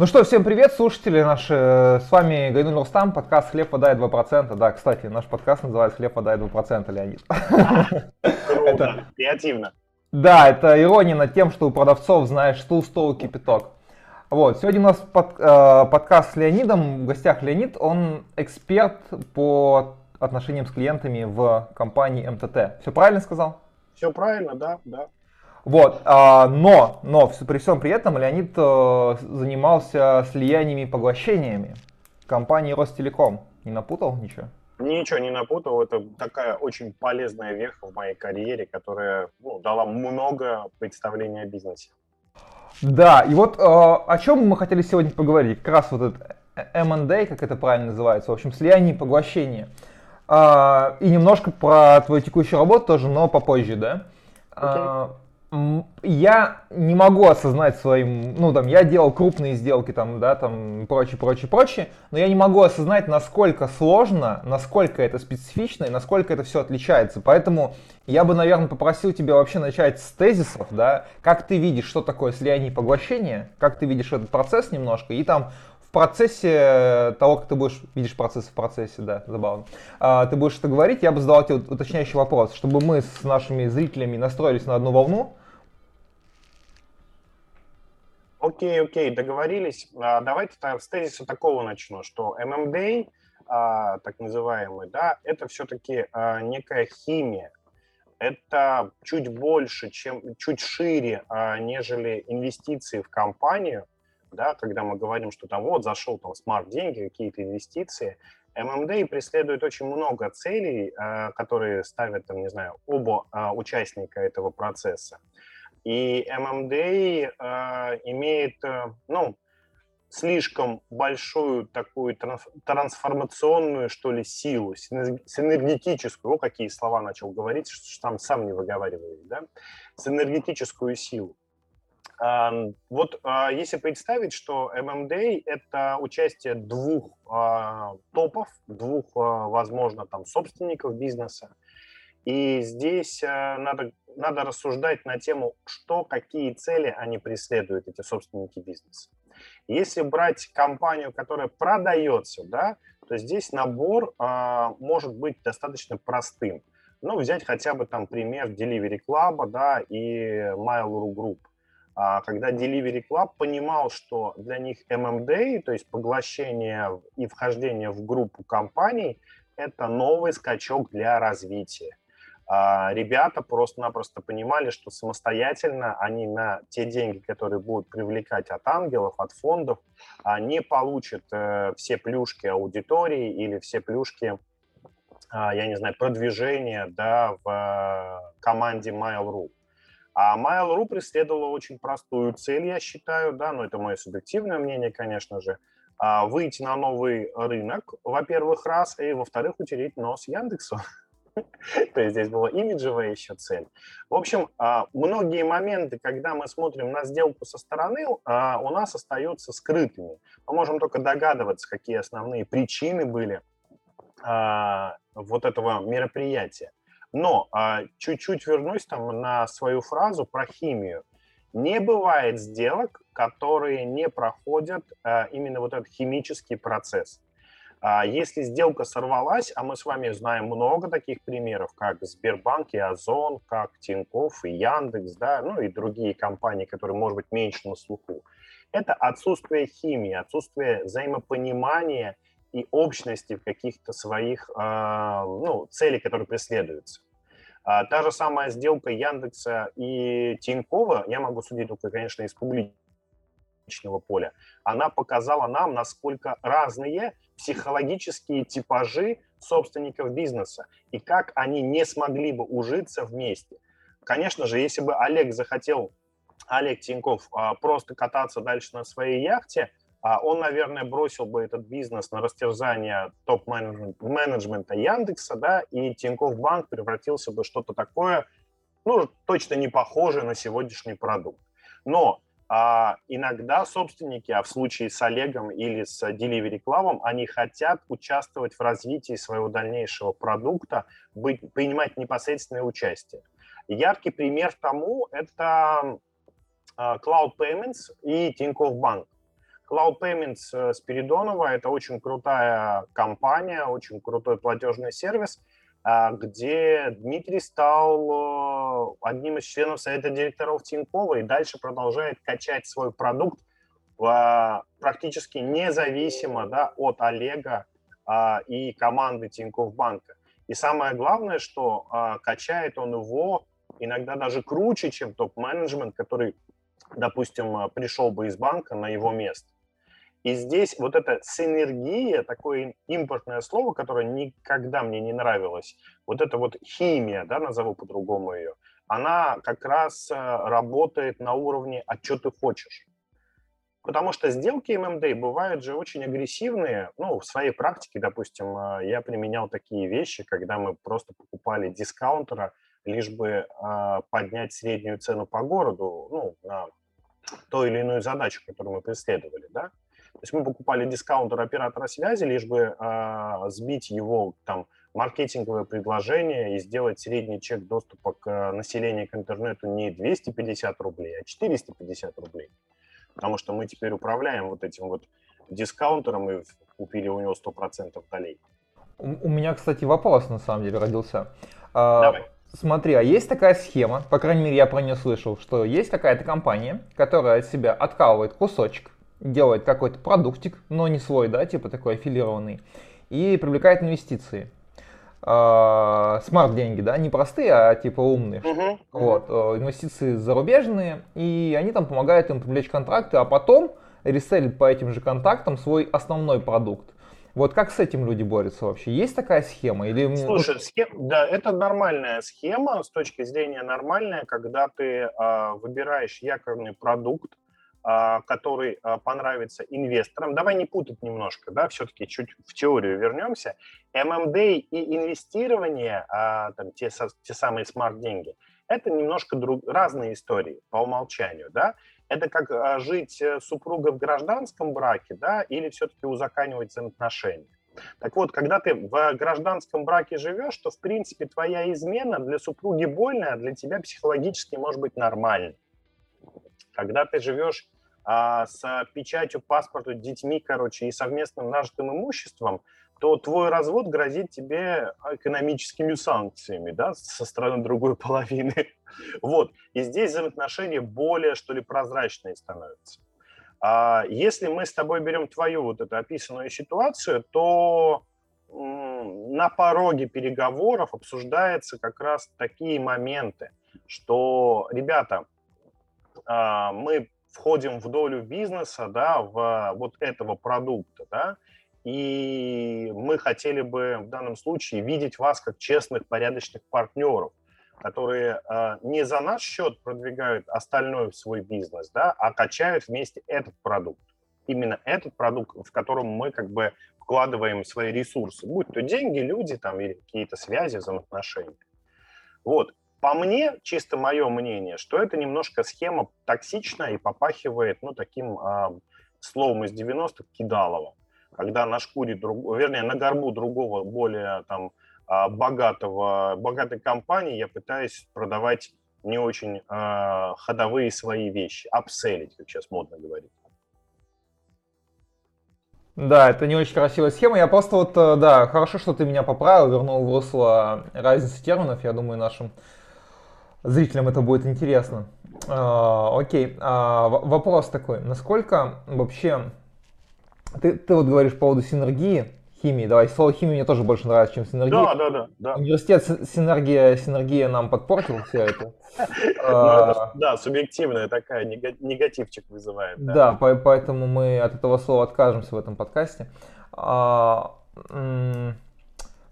Ну что, всем привет, слушатели наши. С вами Гайнуль Рустам, подкаст «Хлеб, вода и 2%». Да, кстати, наш подкаст называется «Хлеб, вода и 2%», Леонид. Круто, креативно. Да, это ирония над тем, что у продавцов, знаешь, стул, стол, кипяток. Вот, сегодня у нас под, э, подкаст с Леонидом, в гостях Леонид, он эксперт по отношениям с клиентами в компании МТТ. Все правильно сказал? Все правильно, да, да. Вот, а, но, но при всем при этом Леонид э, занимался слияниями и поглощениями компании Ростелеком. Не напутал ничего? Ничего не напутал. Это такая очень полезная веха в моей карьере, которая ну, дала много представления о бизнесе. Да, и вот э, о чем мы хотели сегодня поговорить. Как раз вот этот M&A, как это правильно называется, в общем, слияние и поглощение. Э, и немножко про твою текущую работу тоже, но попозже, да? Okay я не могу осознать своим, ну там, я делал крупные сделки там, да, там, прочее, прочее, прочее, но я не могу осознать, насколько сложно, насколько это специфично и насколько это все отличается. Поэтому я бы, наверное, попросил тебя вообще начать с тезисов, да, как ты видишь, что такое слияние и поглощение, как ты видишь этот процесс немножко, и там в процессе того, как ты будешь, видишь процесс в процессе, да, забавно, а, ты будешь это говорить, я бы задал тебе уточняющий вопрос, чтобы мы с нашими зрителями настроились на одну волну, Окей, окей, договорились. А, давайте с тезиса такого начну, что ММД, а, так называемый, да, это все-таки некая химия. Это чуть больше, чем, чуть шире, нежели инвестиции в компанию, да, когда мы говорим, что там вот зашел там смарт-деньги, какие-то инвестиции. ММД преследует очень много целей, которые ставят, там, не знаю, оба участника этого процесса. И ММД э, имеет, э, ну, слишком большую такую трансформационную, что ли, силу, синергетическую, о, какие слова начал говорить, что там сам не выговариваю, да, синергетическую силу. Вот а, если представить, что ММД – это участие двух а, топов, двух, а, возможно, там, собственников бизнеса, и здесь надо надо рассуждать на тему, что, какие цели они преследуют, эти собственники бизнеса. Если брать компанию, которая продается, да, то здесь набор э, может быть достаточно простым. Ну, взять хотя бы там пример Delivery Club да, и Mail.ru Group. А, когда Delivery Club понимал, что для них MMD, то есть поглощение и вхождение в группу компаний, это новый скачок для развития. А, ребята просто-напросто понимали, что самостоятельно они на те деньги, которые будут привлекать от ангелов, от фондов, не получат э, все плюшки аудитории или все плюшки, а, я не знаю, продвижения да, в э, команде Mail.ru. А Mail.ru преследовала очень простую цель, я считаю, да, но это мое субъективное мнение, конечно же, выйти на новый рынок, во-первых, раз, и во-вторых, утереть нос Яндексу. То есть здесь была имиджевая еще цель. В общем, а, многие моменты, когда мы смотрим на сделку со стороны, а, у нас остаются скрытыми. Мы можем только догадываться, какие основные причины были а, вот этого мероприятия. Но чуть-чуть вернусь там на свою фразу про химию. Не бывает сделок, которые не проходят именно вот этот химический процесс. А если сделка сорвалась, а мы с вами знаем много таких примеров, как Сбербанк и Озон, как Тинькофф и Яндекс, да, ну и другие компании, которые, может быть, меньше на слуху, это отсутствие химии, отсутствие взаимопонимания и общности в каких-то своих э, ну, целей, которые преследуются. А, та же самая сделка Яндекса и Тинькова, я могу судить только, конечно, из публичного поля, она показала нам, насколько разные психологические типажи собственников бизнеса и как они не смогли бы ужиться вместе. Конечно же, если бы Олег захотел, Олег Тиньков, а, просто кататься дальше на своей яхте, а, он, наверное, бросил бы этот бизнес на растерзание топ-менеджмента Яндекса, да, и Тиньков Банк превратился бы в что-то такое, ну, точно не похожее на сегодняшний продукт. Но а иногда собственники, а в случае с Олегом или с Delivery Club, они хотят участвовать в развитии своего дальнейшего продукта, быть, принимать непосредственное участие. Яркий пример тому – это а, Cloud Payments и Тинькофф Банк. Cloud Payments Спиридонова – это очень крутая компания, очень крутой платежный сервис, где Дмитрий стал одним из членов совета директоров Тинькова и дальше продолжает качать свой продукт практически независимо да, от Олега и команды Тинькофф Банка. И самое главное, что качает он его иногда даже круче, чем топ-менеджмент, который, допустим, пришел бы из банка на его место. И здесь вот эта синергия, такое импортное слово, которое никогда мне не нравилось, вот эта вот химия, да, назову по-другому ее, она как раз работает на уровне «а что ты хочешь?». Потому что сделки ММД бывают же очень агрессивные. Ну, в своей практике, допустим, а, я применял такие вещи, когда мы просто покупали дискаунтера, лишь бы а, поднять среднюю цену по городу, ну, на ту или иную задачу, которую мы преследовали, да. То есть мы покупали дискаунтер оператора связи, лишь бы а, сбить его там маркетинговое предложение и сделать средний чек доступа к населению к интернету не 250 рублей, а 450 рублей потому что мы теперь управляем вот этим вот дискаунтером и купили у него 100% долей. У меня, кстати, вопрос на самом деле родился. А, Давай. Смотри, а есть такая схема, по крайней мере, я про нее слышал, что есть какая-то компания, которая от себя откалывает кусочек, делает какой-то продуктик, но не свой, да, типа такой аффилированный, и привлекает инвестиции. А, смарт-деньги, да, не простые, а типа умные. Uh-huh. Вот, э, инвестиции зарубежные, и они там помогают им привлечь контракты, а потом реселят по этим же контактам свой основной продукт. Вот как с этим люди борются вообще? Есть такая схема? Или... Слушай, схем... да, это нормальная схема с точки зрения нормальная, когда ты э, выбираешь якорный продукт, который а, понравится инвесторам. Давай не путать немножко, да, все-таки чуть в теорию вернемся. ММД и инвестирование, а, там, те, те самые смарт-деньги, это немножко друг, разные истории по умолчанию, да. Это как жить э, супруга в гражданском браке, да, или все-таки узаканивать взаимоотношения. Так вот, когда ты в гражданском браке живешь, то, в принципе, твоя измена для супруги больная, а для тебя психологически может быть нормальной. Когда ты живешь а, с печатью паспорта, детьми, короче, и совместным нажитым имуществом, то твой развод грозит тебе экономическими санкциями, да, со стороны другой половины. Вот. И здесь взаимоотношения более, что ли, прозрачные становятся. А если мы с тобой берем твою вот эту описанную ситуацию, то на пороге переговоров обсуждаются как раз такие моменты, что, ребята, мы входим в долю бизнеса, да, в вот этого продукта, да, и мы хотели бы в данном случае видеть вас как честных, порядочных партнеров, которые э, не за наш счет продвигают остальной свой бизнес, да, а качают вместе этот продукт. Именно этот продукт, в котором мы как бы вкладываем свои ресурсы, будь то деньги, люди там или какие-то связи, взаимоотношения. Вот. По мне, чисто мое мнение, что это немножко схема токсичная и попахивает, ну, таким э, словом из 90-х кидалово. Когда на шкуре, друг, вернее, на горбу другого, более там э, богатого, богатой компании я пытаюсь продавать не очень э, ходовые свои вещи, апселить, как сейчас модно говорить. Да, это не очень красивая схема. Я просто вот, э, да, хорошо, что ты меня поправил, вернул в русло разницы терминов. Я думаю, нашим зрителям это будет интересно. А, окей, а, вопрос такой, насколько вообще, ты, ты вот говоришь по поводу синергии, химии, давай, слово химия мне тоже больше нравится, чем синергия. Да, да, да. да. Университет синергия, синергия нам подпортил все это. Ну, да, субъективная такая, негативчик вызывает. Да, поэтому мы от этого слова откажемся в этом подкасте.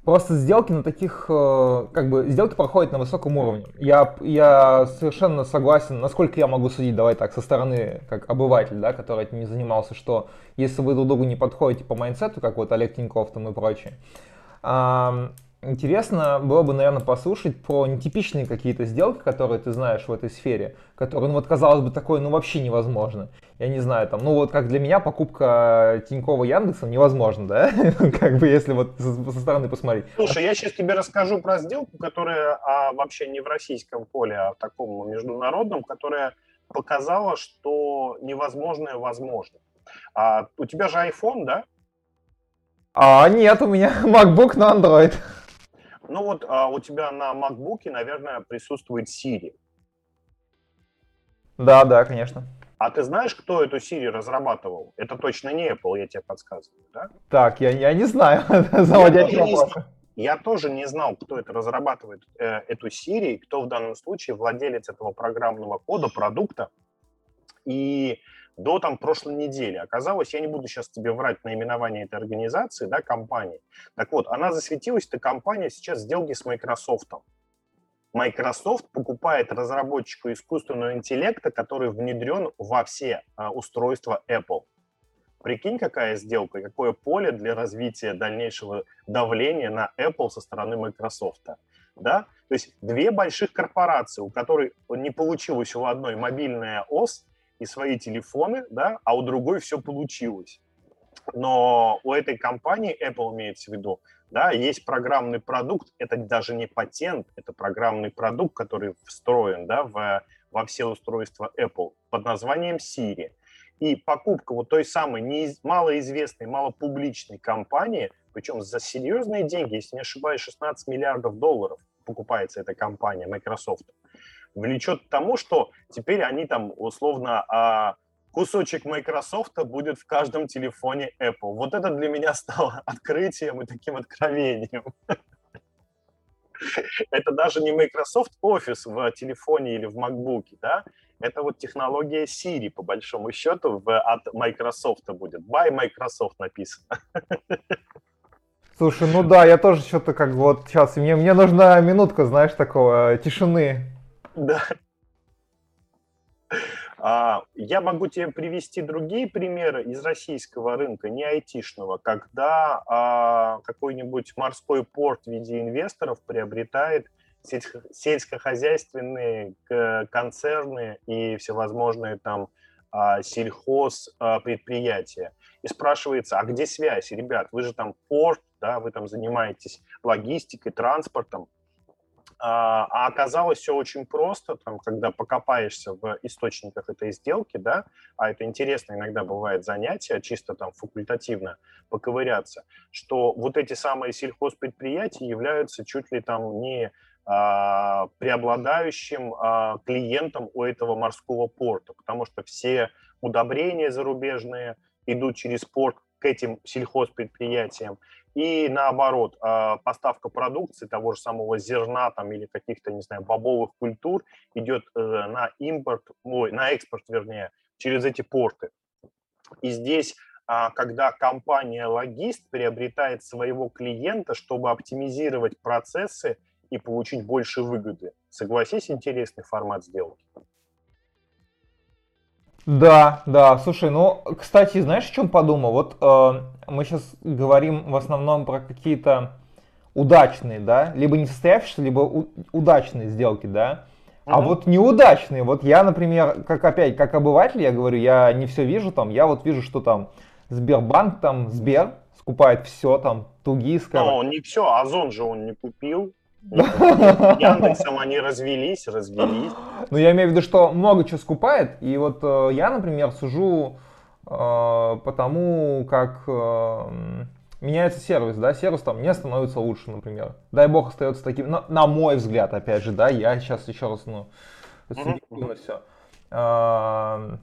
Просто сделки на таких, э, как бы, сделки проходят на высоком уровне. Я, я совершенно согласен, насколько я могу судить, давай так, со стороны, как обыватель, да, который этим не занимался, что если вы друг другу не подходите по майнсету, как вот Олег Тиньков там и прочие, Интересно было бы, наверное, послушать про нетипичные какие-то сделки, которые ты знаешь в этой сфере, которые, ну вот, казалось бы, такое, ну, вообще невозможно. Я не знаю, там, ну, вот как для меня покупка Тинькова Яндексом невозможно, да? Как бы, если вот со стороны посмотреть. Слушай, я сейчас тебе расскажу про сделку, которая а, вообще не в российском поле, а в таком международном, которая показала, что невозможное возможно. А, у тебя же iPhone, да? А, нет, у меня MacBook на Android. Ну вот а, у тебя на MacBook, наверное, присутствует Siri. Да, да, конечно. А ты знаешь, кто эту Siri разрабатывал? Это точно не Apple, я тебе подсказываю, да? Так, я, я не знаю. Заводящий вопрос. Я тоже не знал, кто это разрабатывает э, эту Siri, кто в данном случае владелец этого программного кода, продукта. И до там прошлой недели оказалось, я не буду сейчас тебе врать наименование этой организации, да, компании. Так вот, она засветилась, эта компания сейчас сделки с Microsoft. Microsoft покупает разработчику искусственного интеллекта, который внедрен во все а, устройства Apple. Прикинь, какая сделка, какое поле для развития дальнейшего давления на Apple со стороны Microsoft. Да? То есть две больших корпорации, у которых не получилось у одной мобильная ОС и свои телефоны, да, а у другой все получилось. Но у этой компании, Apple имеется в виду, да, есть программный продукт, это даже не патент, это программный продукт, который встроен да, в, во все устройства Apple под названием Siri. И покупка вот той самой не, малоизвестной, малопубличной компании, причем за серьезные деньги, если не ошибаюсь, 16 миллиардов долларов покупается эта компания Microsoft, влечет к тому, что теперь они там условно а, кусочек Microsoft будет в каждом телефоне Apple. Вот это для меня стало открытием и таким откровением. Это даже не Microsoft Office в телефоне или в MacBook, да? Это вот технология Siri, по большому счету, в, от Microsoft будет. By Microsoft написано. Слушай, ну да, я тоже что-то как вот сейчас, мне, мне нужна минутка, знаешь, такого э, тишины. Да. А, я могу тебе привести другие примеры из российского рынка, не айтишного, когда а, какой-нибудь морской порт в виде инвесторов приобретает сельскохозяйственные концерны и всевозможные там а, сельхоз предприятия. И спрашивается, а где связь, ребят? Вы же там порт, да, вы там занимаетесь логистикой, транспортом. А, а оказалось все очень просто, там, когда покопаешься в источниках этой сделки, да, а это интересно иногда бывает занятие, чисто там факультативно поковыряться, что вот эти самые сельхозпредприятия являются чуть ли там не а, преобладающим а, клиентом у этого морского порта, потому что все удобрения зарубежные идут через порт к этим сельхозпредприятиям. И наоборот, а, поставка продукции, того же самого зерна там, или каких-то, не знаю, бобовых культур идет э, на импорт, ой, на экспорт, вернее, через эти порты. И здесь, а, когда компания-логист приобретает своего клиента, чтобы оптимизировать процессы и получить больше выгоды. Согласись, интересный формат сделки. Да, да, слушай, ну, кстати, знаешь, о чем подумал? Вот э, мы сейчас говорим в основном про какие-то удачные, да, либо не состоявшиеся, либо у, удачные сделки, да. Uh-huh. А вот неудачные, вот я, например, как опять, как обыватель, я говорю, я не все вижу там, я вот вижу, что там Сбербанк, там Сбер скупает все, там Тугиска. Ну, не все, Озон же он не купил. Яндексом они развелись, развелись. Ну, я имею в виду, что много чего скупает. И вот э, я, например, сужу э, потому, как э, меняется сервис, да, сервис там не становится лучше, например. Дай бог остается таким, на, на мой взгляд, опять же, да, я сейчас еще раз, ну, субъективно все. Э,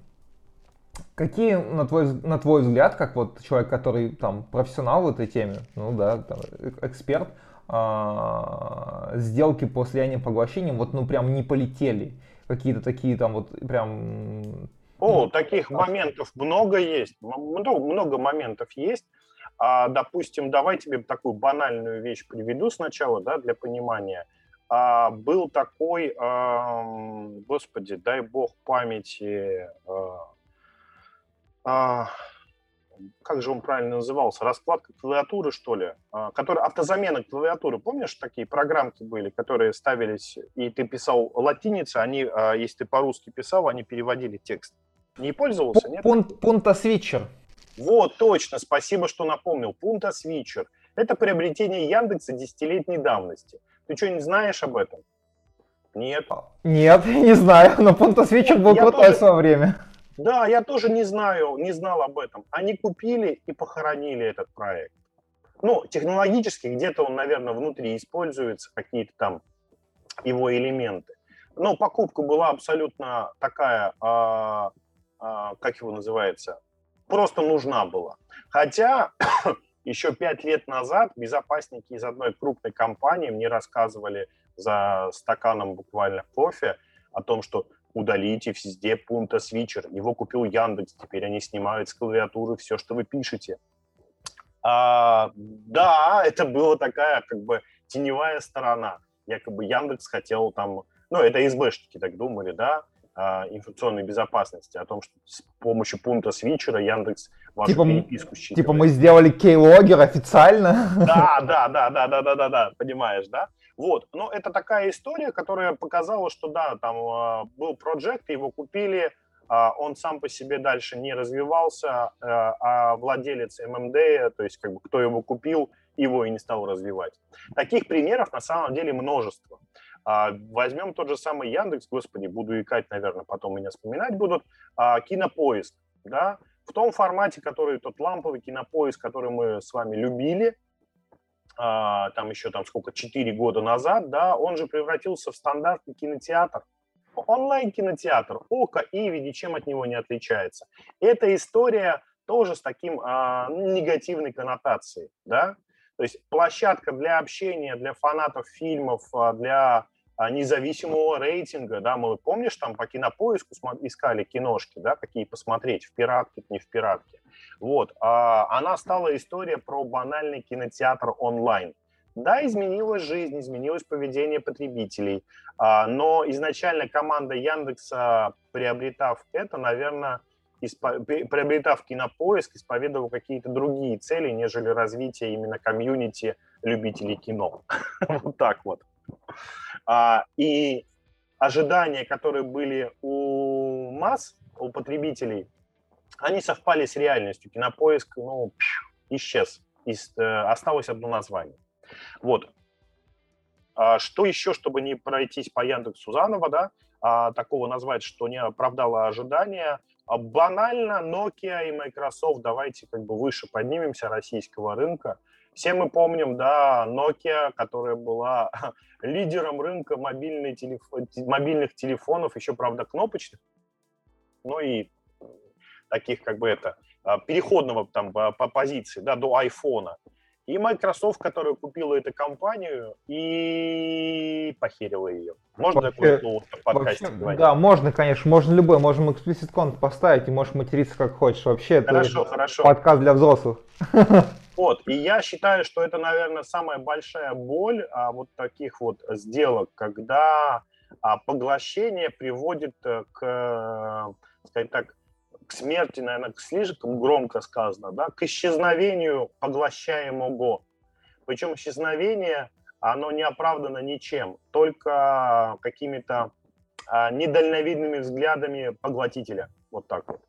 какие, на твой, на твой взгляд, как вот человек, который там профессионал в этой теме, ну да, там, э, эксперт, а, сделки по слияниям поглощениям вот ну прям не полетели. Какие-то такие там вот прям... О, таких моментов много есть. Много, много моментов есть. А, допустим, давай тебе такую банальную вещь приведу сначала, да, для понимания. А, был такой, а, господи, дай бог памяти, а, а, как же он правильно назывался, раскладка клавиатуры, что ли, а, который, автозамена клавиатуры, помнишь, такие программки были, которые ставились, и ты писал латиница, они, а, если ты по-русски писал, они переводили текст. Не пользовался, нет? Пунта свитчер. Вот, точно, спасибо, что напомнил. Пунта свитчер. Это приобретение Яндекса десятилетней давности. Ты что-нибудь знаешь об этом? Нет. Нет, не знаю, но Пунта свитчер был крутой в свое время. Да, я тоже не знаю, не знал об этом. Они купили и похоронили этот проект. Ну, технологически где-то он, наверное, внутри используется, какие-то там его элементы. Но покупка была абсолютно такая, а, а, как его называется, просто нужна была. Хотя еще пять лет назад безопасники из одной крупной компании мне рассказывали за стаканом буквально кофе о том, что удалите везде пункта свитчер. Его купил Яндекс, теперь они снимают с клавиатуры все, что вы пишете. А, да, это была такая как бы теневая сторона. Якобы Яндекс хотел там, ну, это СБшники так думали, да, а, информационной безопасности, о том, что с помощью пункта свитчера Яндекс вашу типа, переписку считывает. Типа мы сделали кейлогер официально? Да, да, да, да, да, да, да, да, понимаешь, да? Вот, но это такая история, которая показала, что да, там э, был проект, его купили, э, он сам по себе дальше не развивался, э, а владелец ММД, то есть как бы кто его купил, его и не стал развивать. Таких примеров на самом деле множество. А, возьмем тот же самый Яндекс, господи, буду икать, наверное, потом меня вспоминать будут, а, кинопоиск, да, в том формате, который тот ламповый кинопоиск, который мы с вами любили, а, там еще там сколько, 4 года назад, да, он же превратился в стандартный кинотеатр. Онлайн-кинотеатр, ОКО и ничем от него не отличается. Эта история тоже с таким а, негативной коннотацией, да, то есть площадка для общения, для фанатов фильмов, а, для а, независимого рейтинга, да, мы, помнишь, там по кинопоиску искали киношки, да, какие посмотреть, в пиратке, не в пиратке. Вот, а она стала история про банальный кинотеатр онлайн. Да, изменилась жизнь, изменилось поведение потребителей, а, но изначально команда Яндекса, приобретав это, наверное, приобретав кинопоиск, исповедовал какие-то другие цели, нежели развитие именно комьюнити любителей кино. Вот так вот. А, и ожидания, которые были у масс, у потребителей, они совпали с реальностью. Кинопоиск, ну, исчез. Э, осталось одно название. Вот. А что еще, чтобы не пройтись по Яндексу заново, да, а, такого назвать, что не оправдало ожидания, а банально Nokia и Microsoft, давайте как бы выше поднимемся российского рынка. Все мы помним, да, Nokia, которая была лидером рынка мобильных телефонов, еще, правда, кнопочных, но и таких как бы это, а, переходного там по, по позиции, да, до айфона. И Microsoft, которая купила эту компанию и похерила ее. Можно вообще, такое слово в подкасте вообще, говорить? Да, можно, конечно, можно любой. Можем explicit конт поставить и можешь материться как хочешь. Вообще, хорошо, это хорошо. подкаст для взрослых. Вот, и я считаю, что это, наверное, самая большая боль а, вот таких вот сделок, когда а, поглощение приводит э, к, сказать так, к смерти, наверное, слишком громко сказано, да, к исчезновению поглощаемого. Причем исчезновение, оно не оправдано ничем, только какими-то а, недальновидными взглядами поглотителя. Вот так вот.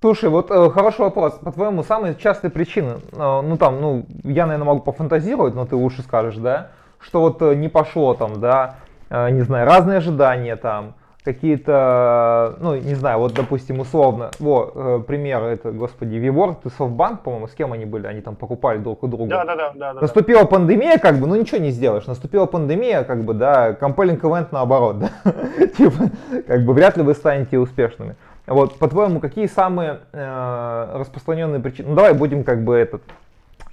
Слушай, вот э, хороший вопрос. По-твоему, самые частые причины, э, ну там, ну, я, наверное, могу пофантазировать, но ты лучше скажешь, да, что вот э, не пошло там, да, э, не знаю, разные ожидания там, какие-то, ну, не знаю, вот, допустим, условно, вот, э, пример, это, господи, Виворд и Софтбанк, по-моему, с кем они были, они там покупали друг у друга. Да, да, да, да. Наступила да. пандемия, как бы, ну, ничего не сделаешь, наступила пандемия, как бы, да, compelling event наоборот, да, типа, как бы, вряд ли вы станете успешными. Вот, по-твоему, какие самые э, распространенные причины? Ну, давай будем как бы этот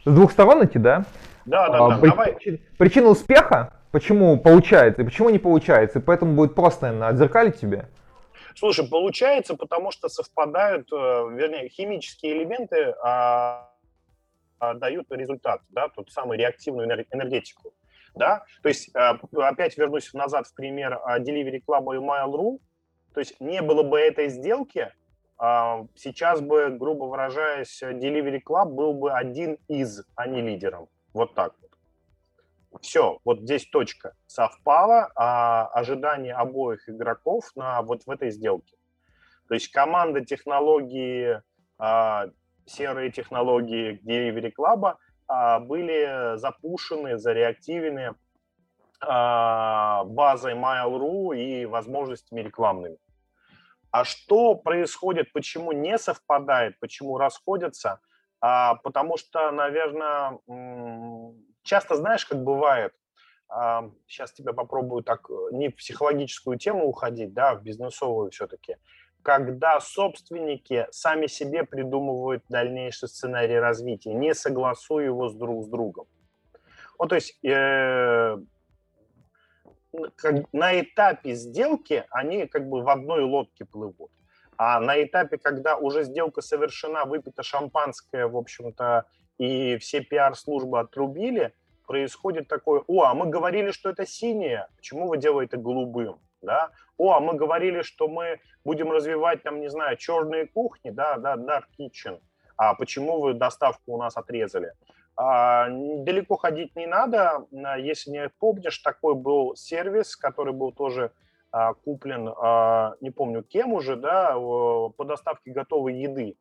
с двух сторон идти, да? Да, да, а, да. При... Давай. Причина успеха, почему получается и почему не получается, и поэтому будет просто, наверное, отзеркалить тебе. Слушай, получается, потому что совпадают, э, вернее, химические элементы а, а, дают результат, да, тот самый реактивную энергетику, да. То есть, а, опять вернусь назад в пример а, Delivery Club и Mail.ru, то есть не было бы этой сделки, а, сейчас бы, грубо выражаясь, Delivery Club был бы один из, а не лидером. Вот так. Все, вот здесь точка. Совпало а, ожидание обоих игроков на вот в этой сделке. То есть команда технологии, а, серые технологии Delivery Club а, были запушены, зареактивены а, базой Mail.ru и возможностями рекламными. А что происходит, почему не совпадает, почему расходятся? А, потому что, наверное, часто знаешь, как бывает, сейчас тебя попробую так э, не в психологическую тему уходить, да, а в бизнесовую все-таки, когда собственники сами себе придумывают дальнейший сценарий развития, не согласуя его с друг с другом. Вот, то есть э, как, на этапе сделки они как бы в одной лодке плывут. А на этапе, когда уже сделка совершена, выпито шампанское, в общем-то, и все пиар-службы отрубили, происходит такое, о, а мы говорили, что это синее, почему вы делаете голубым? Да? О, а мы говорили, что мы будем развивать, там, не знаю, черные кухни, да, да, dark kitchen, а почему вы доставку у нас отрезали? А, далеко ходить не надо. Если не помнишь, такой был сервис, который был тоже а, куплен, а, не помню кем уже, да, по доставке готовой еды.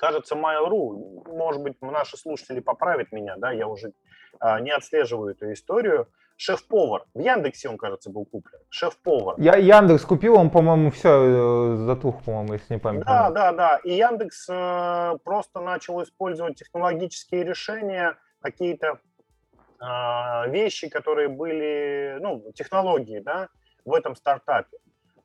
Кажется, Mail.ru, может быть, наши слушатели поправят меня, да, я уже а, не отслеживаю эту историю. Шеф-повар. В Яндексе он, кажется, был куплен. Шеф-повар. Я Яндекс купил, он, по-моему, все э, затух, по-моему, если не память. Да, да, да. И Яндекс э, просто начал использовать технологические решения, какие-то э, вещи, которые были, ну, технологии, да, в этом стартапе.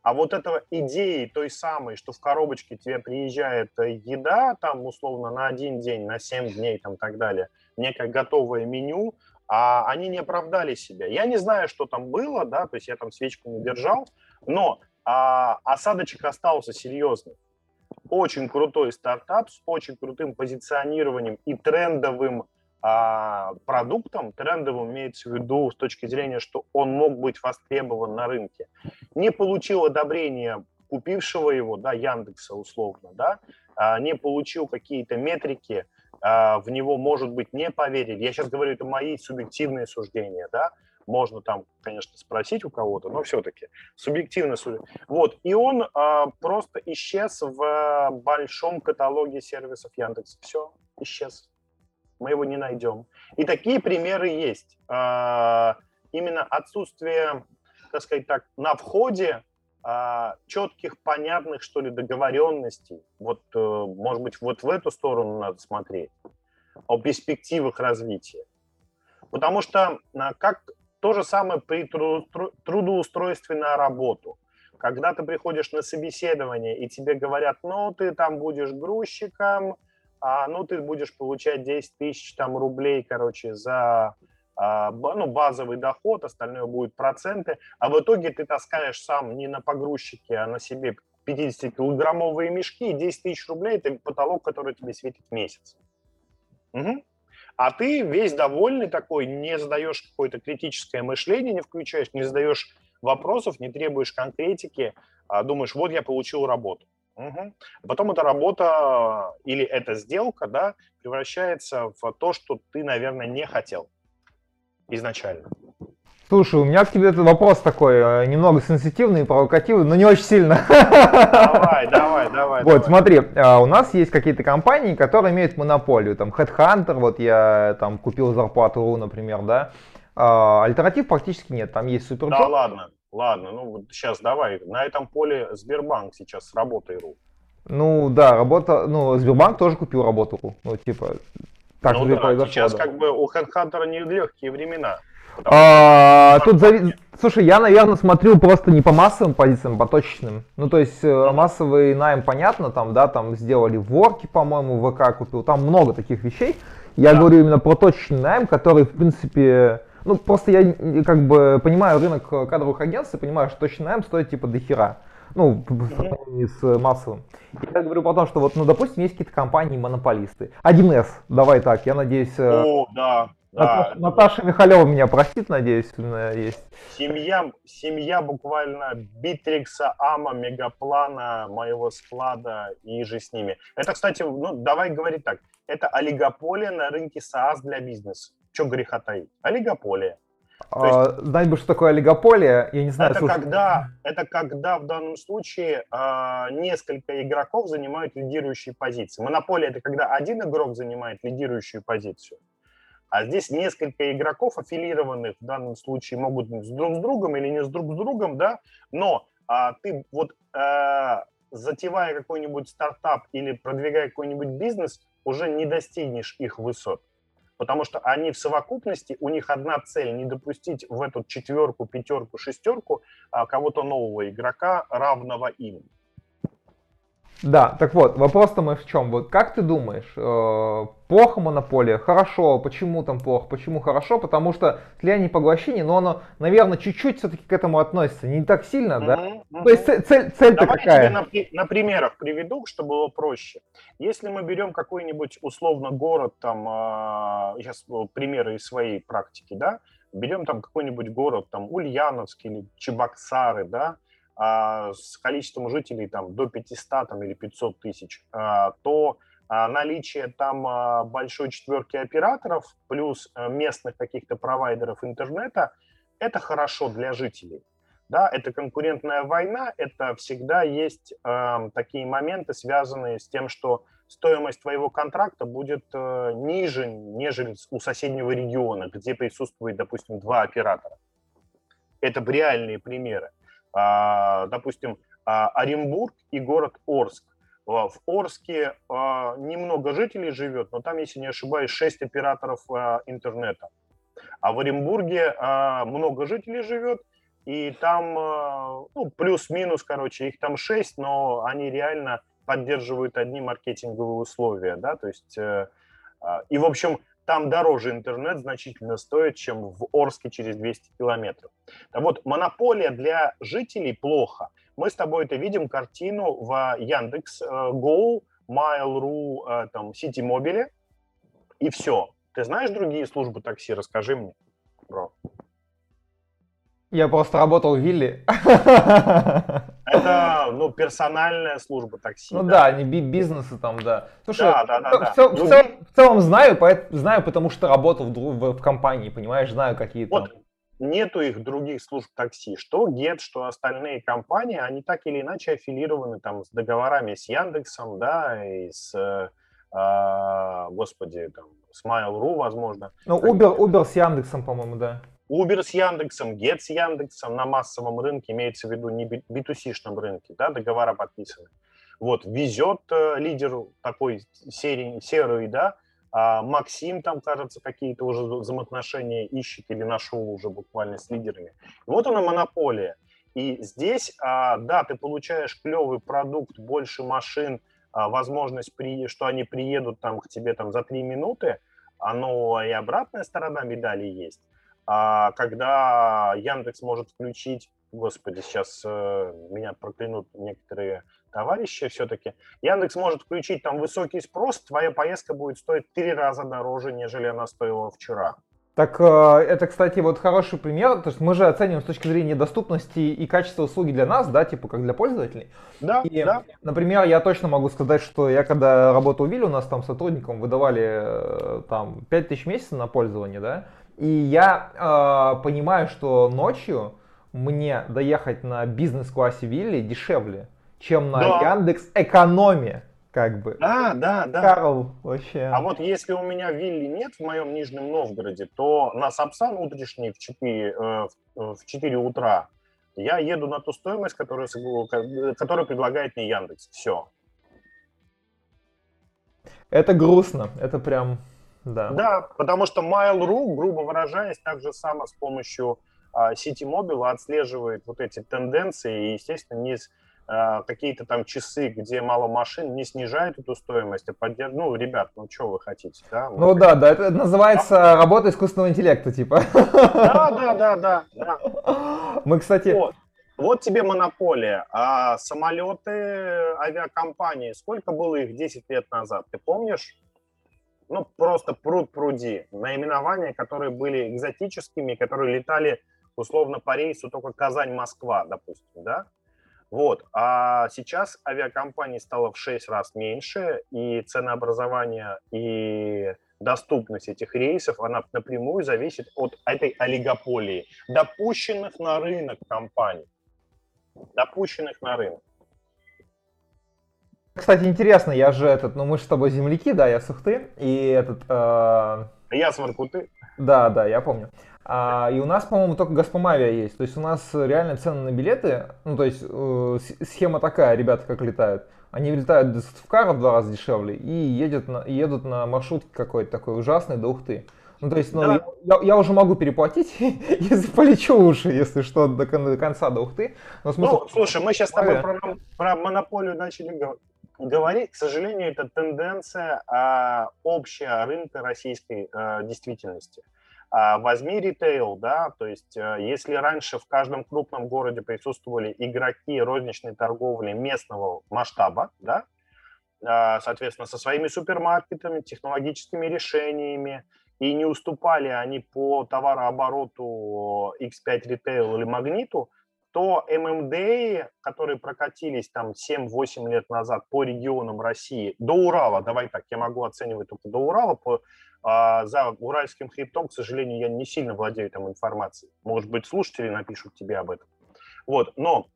А вот этого идеи той самой, что в коробочке тебе приезжает еда, там, условно, на один день, на 7 дней, там, так далее, некое готовое меню, а они не оправдали себя. Я не знаю, что там было, да, то есть я там свечку не держал, но а, осадочек остался серьезный. Очень крутой стартап с очень крутым позиционированием и трендовым а, продуктом, трендовым имеется в виду с точки зрения, что он мог быть востребован на рынке. Не получил одобрения купившего его, да, Яндекса условно, да, а, не получил какие-то метрики, а, в него, может быть, не поверили. Я сейчас говорю, это мои субъективные суждения, да, можно там, конечно, спросить у кого-то, но все-таки субъективно суждение. Вот, и он а, просто исчез в большом каталоге сервисов Яндекса. Все, исчез. Мы его не найдем. И такие примеры есть. А, именно отсутствие, так сказать так, на входе а, четких, понятных, что ли, договоренностей. Вот, э, может быть, вот в эту сторону надо смотреть, о перспективах развития. Потому что а, как то же самое при трудоустройстве на работу. Когда ты приходишь на собеседование, и тебе говорят, ну, ты там будешь грузчиком, а, ну, ты будешь получать 10 тысяч там рублей, короче, за а, ну, базовый доход, остальное будет проценты, а в итоге ты таскаешь сам не на погрузчике, а на себе 50-килограммовые мешки, и 10 тысяч рублей – это потолок, который тебе светит месяц. Угу. А ты весь довольный такой, не задаешь какое-то критическое мышление, не включаешь, не задаешь вопросов, не требуешь конкретики, а думаешь, вот я получил работу. Угу. Потом эта работа или эта сделка да, превращается в то, что ты, наверное, не хотел изначально. Слушай, у меня к тебе вопрос такой, э, немного сенситивный, провокативный, но не очень сильно. Давай, давай, давай. Вот, давай. смотри, а, у нас есть какие-то компании, которые имеют монополию, там, Headhunter, вот я там купил зарплату, например, да, а, альтернатив практически нет, там есть супер. Да ладно, ладно, ну вот сейчас давай, на этом поле Сбербанк сейчас с работой.ру. Ну да, работа, ну Сбербанк тоже купил работу.ру, ну типа так ну, да, произошло. Сейчас да. как бы у HeadHunter не легкие времена. А, тут зави... Слушай, я, наверное, смотрю просто не по массовым позициям, а по точечным. Ну, то есть mm-hmm. массовый найм, понятно, там, да, там сделали ворки, по-моему, ВК купил, там много таких вещей. Я да. говорю именно про точечный найм, который, в принципе, ну, просто я как бы понимаю рынок кадровых агентств и понимаю, что точечный найм стоит типа до хера ну, в сравнении с массовым. Я говорю про то, что вот, ну, допустим, есть какие-то компании-монополисты. 1С, давай так, я надеюсь... Э, О, да, Наташа, да. Наташа Михалева меня простит, надеюсь, есть. Семья, семья буквально Битрикса, Ама, Мегаплана, моего склада и же с ними. Это, кстати, ну, давай говорить так, это олигополия на рынке SaaS для бизнеса. Че греха таить? Олигополия. А, есть, Знать бы, что такое олигополия, я не знаю. Это, когда, это когда в данном случае а, несколько игроков занимают лидирующие позиции. Монополия – это когда один игрок занимает лидирующую позицию. А здесь несколько игроков, аффилированных в данном случае, могут быть с друг с другом или не с друг с другом, да, но а, ты вот а, затевая какой-нибудь стартап или продвигая какой-нибудь бизнес, уже не достигнешь их высот. Потому что они в совокупности, у них одна цель – не допустить в эту четверку, пятерку, шестерку а, кого-то нового игрока, равного им. Да, так вот, вопрос-то мы в чем? Вот как ты думаешь, э, плохо монополия, хорошо, почему там плохо, почему хорошо? Потому что слияние поглощение, но оно, наверное, чуть-чуть все-таки к этому относится, не так сильно, да? Uh-huh, uh-huh. То есть цель, цель-то Давай какая? Я тебе на, на примерах приведу, чтобы было проще. Если мы берем какой-нибудь условно город, там, э, сейчас примеры из своей практики, да, берем там какой-нибудь город, там, Ульяновск или Чебоксары, да, а, с количеством жителей там, до 500 там, или 500 тысяч, а, то а, наличие там большой четверки операторов плюс местных каких-то провайдеров интернета – это хорошо для жителей. Да, это конкурентная война, это всегда есть э, такие моменты, связанные с тем, что стоимость твоего контракта будет э, ниже, нежели у соседнего региона, где присутствует, допустим, два оператора. Это реальные примеры. А, допустим, а, Оренбург и город Орск. В Орске а, немного жителей живет, но там, если не ошибаюсь, 6 операторов интернета. А в Оренбурге много жителей живет, и там, ну, плюс-минус, короче, их там 6, но они реально поддерживают одни маркетинговые условия, да, то есть, э, и, в общем, там дороже интернет значительно стоит, чем в Орске через 200 километров. Так вот, монополия для жителей плохо. Мы с тобой это видим картину в Яндекс э, Go, Mail.ru, э, там, Mobile, и все. Ты знаешь другие службы такси? Расскажи мне, бро. Я просто работал в Вилли. Это, ну, персональная служба такси. Ну да, да не бизнесы там, да. Слушай, да, да, да, в, да. В, в, целом, в целом знаю, поэтому, знаю, потому что работал в, в, в компании, понимаешь, знаю какие то вот. Нету их других служб такси. Что Get, что остальные компании, они так или иначе аффилированы там с договорами с Яндексом, да, и с, э, э, господи, там, с Mail.ru, возможно. Ну, Uber, Uber с Яндексом, по-моему, да. Uber с Яндексом, Get с Яндексом на массовом рынке, имеется в виду не B2C-шном рынке, да, договора подписаны. Вот, везет э, лидер такой серий, серый, да, а Максим там, кажется, какие-то уже взаимоотношения ищет или нашел уже буквально с лидерами. Вот она монополия. И здесь, а, да, ты получаешь клевый продукт, больше машин, а, возможность, при, что они приедут там к тебе там за три минуты, но и обратная сторона медали есть. А когда Яндекс может включить, господи, сейчас э, меня проклянут некоторые товарищи все-таки, Яндекс может включить там высокий спрос, твоя поездка будет стоить три раза дороже, нежели она стоила вчера. Так э, это, кстати, вот хороший пример. То есть мы же оцениваем с точки зрения доступности и качества услуги для нас, да, типа как для пользователей. Да, и, да. Например, я точно могу сказать, что я когда работал в Вилле, у нас там сотрудникам выдавали э, там 5000 в месяц на пользование, да, и я э, понимаю, что ночью мне доехать на бизнес-классе Вилли дешевле, чем на да. Яндекс Экономе. Как бы. Да, да, да. Карл вообще. А вот если у меня вилли нет в моем Нижнем Новгороде, то на Сапсан утренний в 4, э, в 4 утра я еду на ту стоимость, которую, которую предлагает мне Яндекс. Все. Это грустно. Это прям да. да, потому что Mail.ru, грубо выражаясь, так же само с помощью а, City Mobile отслеживает вот эти тенденции и, естественно, не а, какие-то там часы, где мало машин, не снижает эту стоимость, а поддерживает. Ну, ребят, ну что вы хотите, да? Ну вот. да, да, это называется а? работа искусственного интеллекта, типа. Да, да, да, да. да. Мы, кстати... Вот. Вот тебе монополия. А самолеты авиакомпании, сколько было их 10 лет назад, ты помнишь? Ну, просто пруд пруди. Наименования, которые были экзотическими, которые летали условно по рейсу только Казань-Москва, допустим, да? Вот. А сейчас авиакомпаний стало в 6 раз меньше, и ценообразование, и доступность этих рейсов, она напрямую зависит от этой олигополии, допущенных на рынок компаний. Допущенных на рынок. Кстати, интересно, я же этот, ну мы же с тобой земляки, да, я с Ухты, и этот... Э... Я с Воркуты. Да, да, я помню. А, и у нас, по-моему, только Газпром Авиа есть. То есть у нас реально цены на билеты, ну то есть э, схема такая, ребята как летают. Они летают до Сыктывкара в два раза дешевле и едут на, едут на маршрутке какой-то такой ужасный до Ухты. Ну, то есть, ну, да. я, я уже могу переплатить, если полечу лучше, если что, до, до конца, до Ухты. Но смысл... Ну, слушай, мы сейчас с тобой про, про монополию начали говорить. К сожалению, это тенденция а, общая рынка российской а, действительности. А, возьми ритейл, да, то есть а, если раньше в каждом крупном городе присутствовали игроки розничной торговли местного масштаба, да, а, соответственно, со своими супермаркетами, технологическими решениями, и не уступали они по товарообороту X5 Retail или Магниту, то ММД, которые прокатились там 7-8 лет назад по регионам России, до Урала, давай так, я могу оценивать только до Урала, по, а, за уральским хребтом, к сожалению, я не сильно владею там информацией. Может быть, слушатели напишут тебе об этом. Вот, но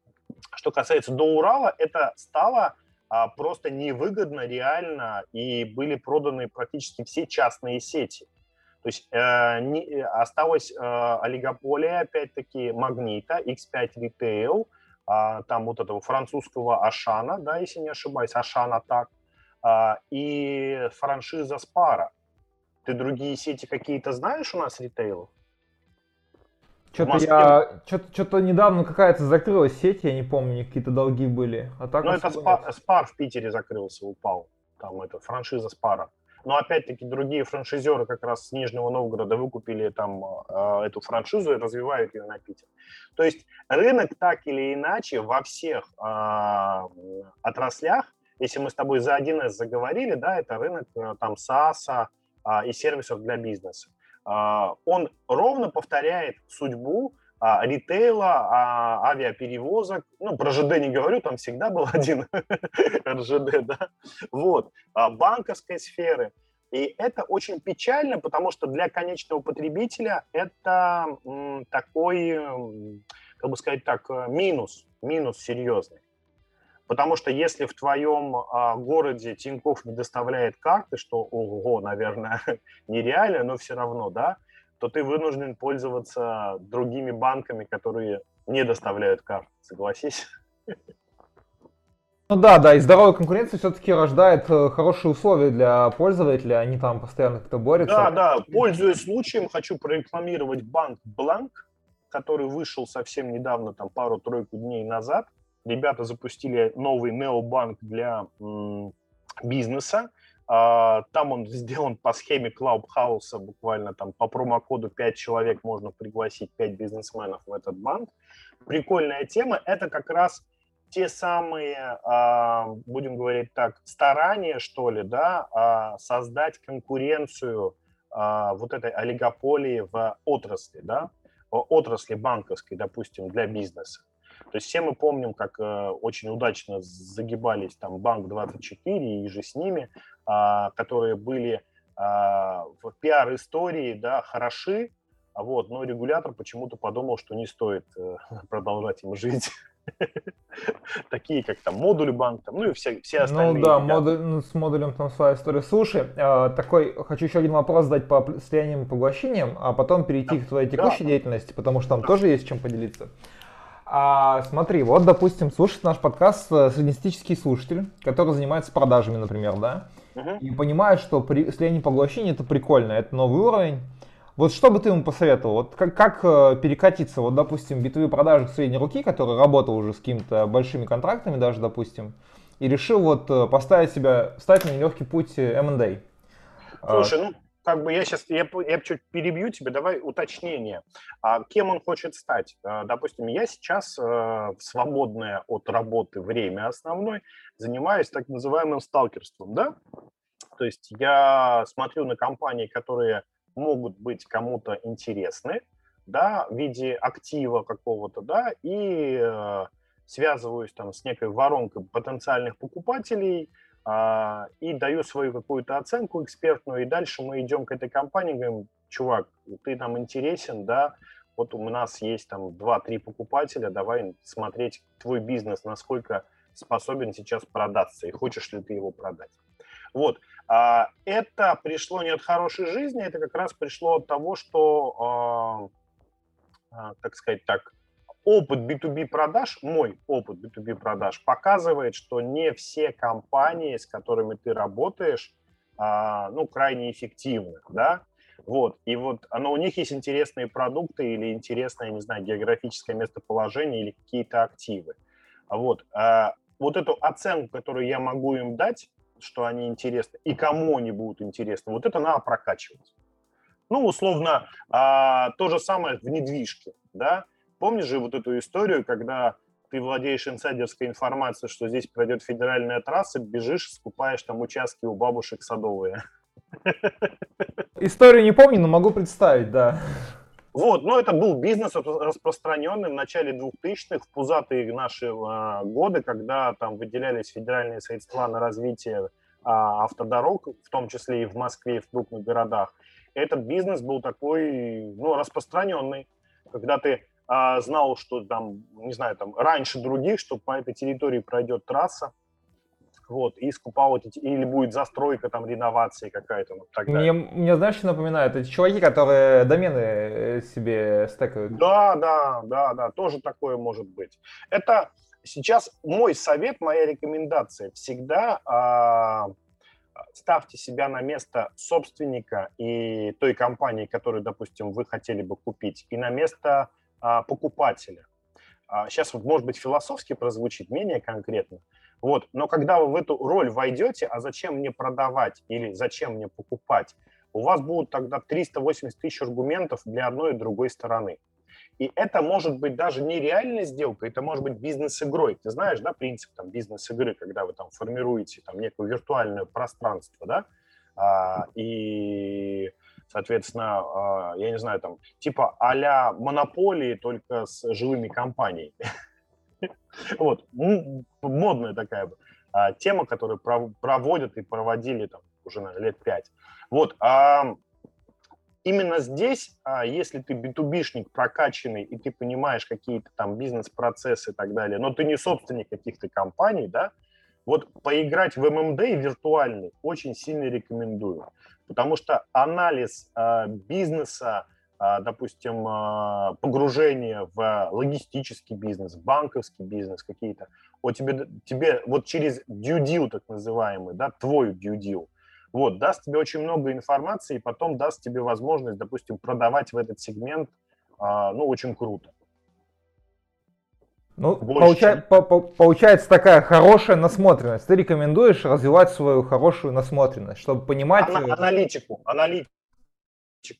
что касается до Урала, это стало а, просто невыгодно реально, и были проданы практически все частные сети – то есть э, не, э, осталась э, олигополия, опять-таки, Магнита, X5 Retail, э, там вот этого французского Ашана, да, если не ошибаюсь, Ашана так, э, и франшиза Спара. Ты другие сети какие-то знаешь у нас ритейлов? Что-то я, что-то, недавно какая-то закрылась сеть, я не помню, какие-то долги были. А так ну, это спар, спар в Питере закрылся, упал. Там это франшиза Спара. Но опять-таки другие франшизеры как раз с Нижнего Новгорода выкупили там э, эту франшизу и развивают ее на Питер. То есть рынок так или иначе во всех э, отраслях, если мы с тобой за 1С заговорили, да, это рынок э, там САСа э, и сервисов для бизнеса. Э, он ровно повторяет судьбу а, ритейла, а, авиаперевозок. Ну, про ЖД не говорю, там всегда был один РЖД, да. Вот. А, банковской сферы. И это очень печально, потому что для конечного потребителя это м, такой, как бы сказать так, э, минус, минус серьезный. Потому что если в твоем а, городе Тиньков не доставляет карты, что, ого, наверное, нереально, но все равно, да, то ты вынужден пользоваться другими банками, которые не доставляют карты, согласись? Ну да, да, и здоровая конкуренция все-таки рождает э, хорошие условия для пользователя, они там постоянно как-то борются. Да, да, пользуясь случаем, хочу прорекламировать банк Бланк, который вышел совсем недавно, там пару-тройку дней назад. Ребята запустили новый необанк для м- бизнеса. А, там он сделан по схеме Клаубхауса, буквально там по промокоду 5 человек можно пригласить 5 бизнесменов в этот банк. Прикольная тема. Это как раз те самые, а, будем говорить так, старания, что ли, да, а, создать конкуренцию вот этой олигополии в отрасли, да, отрасли банковской, допустим, для бизнеса. То есть все мы помним, как э, очень удачно загибались там Банк24 и же с ними, которые были э, в пиар-истории, да, хороши, вот, но регулятор почему-то подумал, что не стоит э, продолжать им жить. Такие, как там модуль банк, там, ну и все, все ну остальные. Ну да, модуль, ну, с модулем там своя история. Слушай, э, такой, хочу еще один вопрос задать по слияниям и поглощениям, а потом перейти да. к твоей текущей да. деятельности, потому что там да. тоже есть чем поделиться. А, смотри, вот, допустим, слушает наш подкаст э, среднестатистический слушатель, который занимается продажами, например, да, и понимает, что при слияние поглощения это прикольно, это новый уровень. Вот что бы ты ему посоветовал? Вот как, как э, перекатиться, вот, допустим, битовые продажи средней руки, который работал уже с какими-то большими контрактами даже, допустим, и решил вот э, поставить себя, стать на нелегкий путь M&A? Слушай, ну, как бы я сейчас, я, я чуть перебью тебя, давай уточнение. А кем он хочет стать? А, допустим, я сейчас э, в свободное от работы время основной занимаюсь так называемым сталкерством, да? То есть я смотрю на компании, которые могут быть кому-то интересны, да, в виде актива какого-то, да, и э, связываюсь там с некой воронкой потенциальных покупателей, и даю свою какую-то оценку экспертную, и дальше мы идем к этой компании, говорим, чувак, ты нам интересен, да, вот у нас есть там 2-3 покупателя, давай смотреть твой бизнес, насколько способен сейчас продаться, и хочешь ли ты его продать. Вот. А, это пришло не от хорошей жизни, это как раз пришло от того, что а, так сказать так, опыт B2B продаж, мой опыт B2B продаж показывает, что не все компании, с которыми ты работаешь, а, ну, крайне эффективны, да, вот, и вот оно, у них есть интересные продукты или интересное, не знаю, географическое местоположение или какие-то активы. Вот, а, вот эту оценку, которую я могу им дать, что они интересны и кому они будут интересны, вот это надо прокачивать. Ну, условно, а, то же самое в недвижке, да, Помнишь же вот эту историю, когда ты владеешь инсайдерской информацией, что здесь пройдет федеральная трасса, бежишь, скупаешь там участки у бабушек садовые. Историю не помню, но могу представить, да. Вот, но это был бизнес распространенный в начале 2000-х, в пузатые наши э, годы, когда там выделялись федеральные средства на развитие э, автодорог, в том числе и в Москве, и в крупных городах. Этот бизнес был такой, ну, распространенный, когда ты а, знал, что там, не знаю, там раньше других, что по этой территории пройдет трасса, вот, и скупал эти, или будет застройка, там, реновация какая-то, вот так далее. Мне, мне знаешь, что напоминает? Эти чуваки, которые домены э, себе стекают. Да, да, да, да, тоже такое может быть. Это сейчас мой совет, моя рекомендация. Всегда а, ставьте себя на место собственника и той компании, которую, допустим, вы хотели бы купить, и на место покупателя. А, сейчас вот, может быть, философски прозвучит, менее конкретно. Вот. Но когда вы в эту роль войдете, а зачем мне продавать или зачем мне покупать, у вас будут тогда 380 тысяч аргументов для одной и другой стороны. И это может быть даже не реальная сделка, это может быть бизнес-игрой. Ты знаешь, да, принцип там бизнес-игры, когда вы там формируете там некое виртуальное пространство, да, а, и соответственно, а, я не знаю, там, типа а-ля монополии, только с живыми компаниями. Вот, модная такая а, тема, которую проводят и проводили там уже, наверное, лет пять. Вот, именно здесь, если ты B2B-шник прокачанный, и ты понимаешь какие-то там бизнес-процессы и так далее, но ты не собственник каких-то компаний, да, вот поиграть в ММД виртуальный очень сильно рекомендую потому что анализ э, бизнеса, э, допустим, э, погружение в логистический бизнес, банковский бизнес какие-то, вот тебе, тебе вот через due так называемый, да, твой due вот, даст тебе очень много информации и потом даст тебе возможность, допустим, продавать в этот сегмент, ну, очень круто. Ну, получа, по, по, получается такая хорошая насмотренность. Ты рекомендуешь развивать свою хорошую насмотренность, чтобы понимать... Ана- аналитику, аналитику,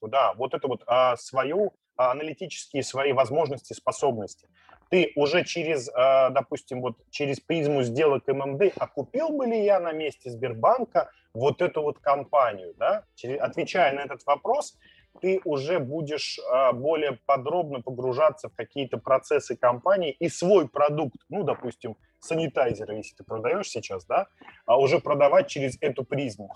да, вот это вот а, свою, а, аналитические свои возможности, способности. Ты уже через, а, допустим, вот через призму сделок ММД, а купил бы ли я на месте Сбербанка вот эту вот компанию, да? Отвечая на этот вопрос, ты уже будешь а, более подробно погружаться в какие-то процессы компании и свой продукт, ну, допустим, санитайзеры, если ты продаешь сейчас, да, а уже продавать через эту призму.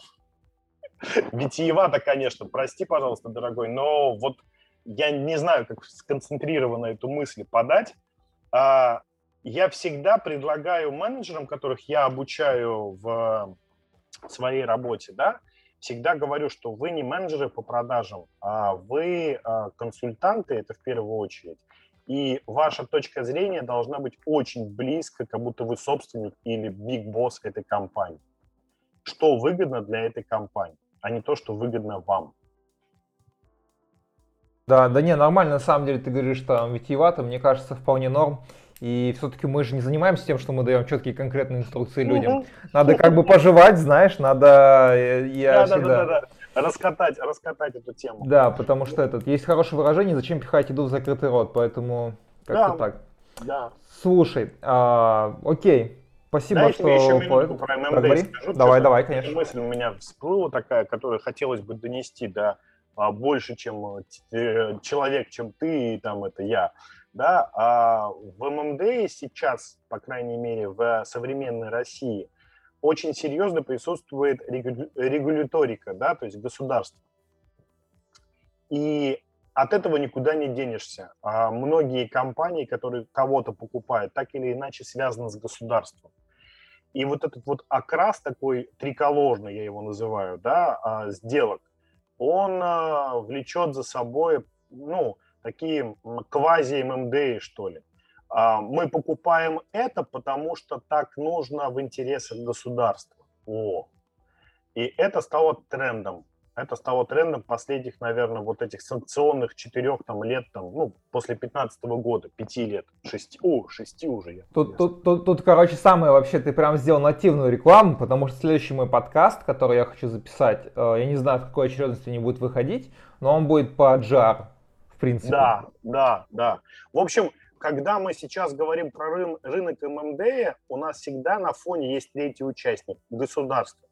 Витиевато, конечно, прости, пожалуйста, дорогой, но вот я не знаю, как сконцентрированно эту мысль подать. А, я всегда предлагаю менеджерам, которых я обучаю в своей работе, да, всегда говорю, что вы не менеджеры по продажам, а вы а, консультанты, это в первую очередь. И ваша точка зрения должна быть очень близко, как будто вы собственник или биг босс этой компании. Что выгодно для этой компании, а не то, что выгодно вам. Да, да не, нормально, на самом деле ты говоришь, что витиевато, мне кажется, вполне норм. И все-таки мы же не занимаемся тем, что мы даем четкие конкретные инструкции людям. Угу. Надо как бы пожевать, знаешь, надо... Э, я да, всегда... да, да, да, раскатать, раскатать эту тему. Да, потому что этот, есть хорошее выражение, зачем пихать еду в закрытый рот, поэтому как-то да, так. Да. Слушай, а, окей, спасибо, Дайте что... еще минутку про ММД скажу. Давай, давай, конечно. Мысль у меня всплыла такая, которую хотелось бы донести до а, больше, чем э, человек, чем ты, и там это я да, а в ММД сейчас, по крайней мере, в современной России, очень серьезно присутствует регуляторика, да, то есть государство. И от этого никуда не денешься. А многие компании, которые кого-то покупают, так или иначе связаны с государством. И вот этот вот окрас такой триколожный, я его называю, да, а, сделок, он а, влечет за собой, ну, такие квази-ММД, что ли. А, мы покупаем это, потому что так нужно в интересах государства. О. И это стало трендом. Это стало трендом последних, наверное, вот этих санкционных четырех там, лет, там, ну, после 15 года, пяти лет, шести, о, шести уже. Я тут, тут, тут, тут, короче, самое вообще, ты прям сделал нативную рекламу, потому что следующий мой подкаст, который я хочу записать, э, я не знаю, в какой очередности не будет выходить, но он будет по в принципе. Да, да, да. В общем, когда мы сейчас говорим про рын, рынок ММД, у нас всегда на фоне есть третий участник – государство.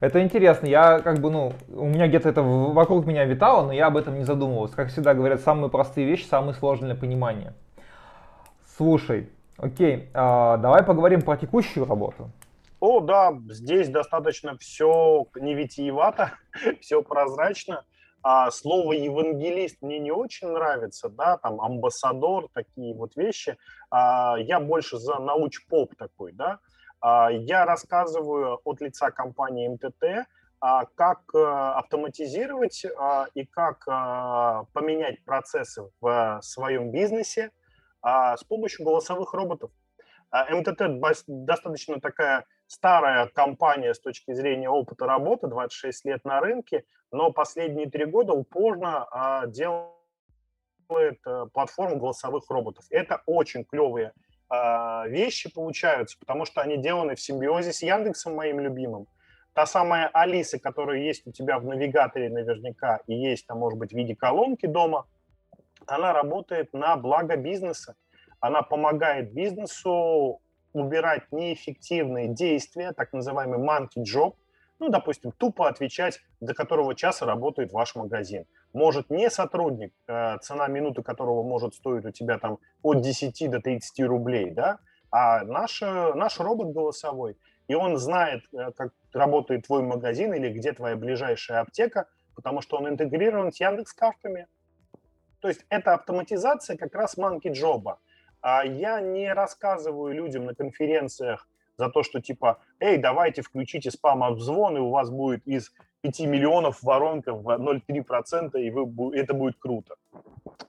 Это интересно. Я как бы, ну, у меня где-то это вокруг меня витало, но я об этом не задумывался. Как всегда говорят, самые простые вещи, самые сложные для понимания. Слушай, окей, а, давай поговорим про текущую работу. О, да, здесь достаточно все не витиевато, все прозрачно. А слово евангелист мне не очень нравится, да, там амбассадор, такие вот вещи. А, я больше за науч-поп такой, да. А, я рассказываю от лица компании МТТ, а, как а, автоматизировать а, и как а, поменять процессы в своем бизнесе а, с помощью голосовых роботов. А, МТТ достаточно такая старая компания с точки зрения опыта работы, 26 лет на рынке, но последние три года упорно а, делает а, платформу голосовых роботов. Это очень клевые а, вещи получаются, потому что они деланы в симбиозе с Яндексом, моим любимым. Та самая Алиса, которая есть у тебя в навигаторе наверняка и есть там, может быть, в виде колонки дома, она работает на благо бизнеса. Она помогает бизнесу убирать неэффективные действия, так называемый monkey job, ну, допустим, тупо отвечать, до которого часа работает ваш магазин. Может не сотрудник, э, цена минуты которого может стоить у тебя там от 10 до 30 рублей, да, а наш, наш робот голосовой, и он знает, э, как работает твой магазин или где твоя ближайшая аптека, потому что он интегрирован с Яндекс картами. То есть это автоматизация как раз манки джоба. А я не рассказываю людям на конференциях за то, что типа, эй, давайте включите спам-обзвон, и у вас будет из 5 миллионов воронка в 0,3%, и вы, это будет круто.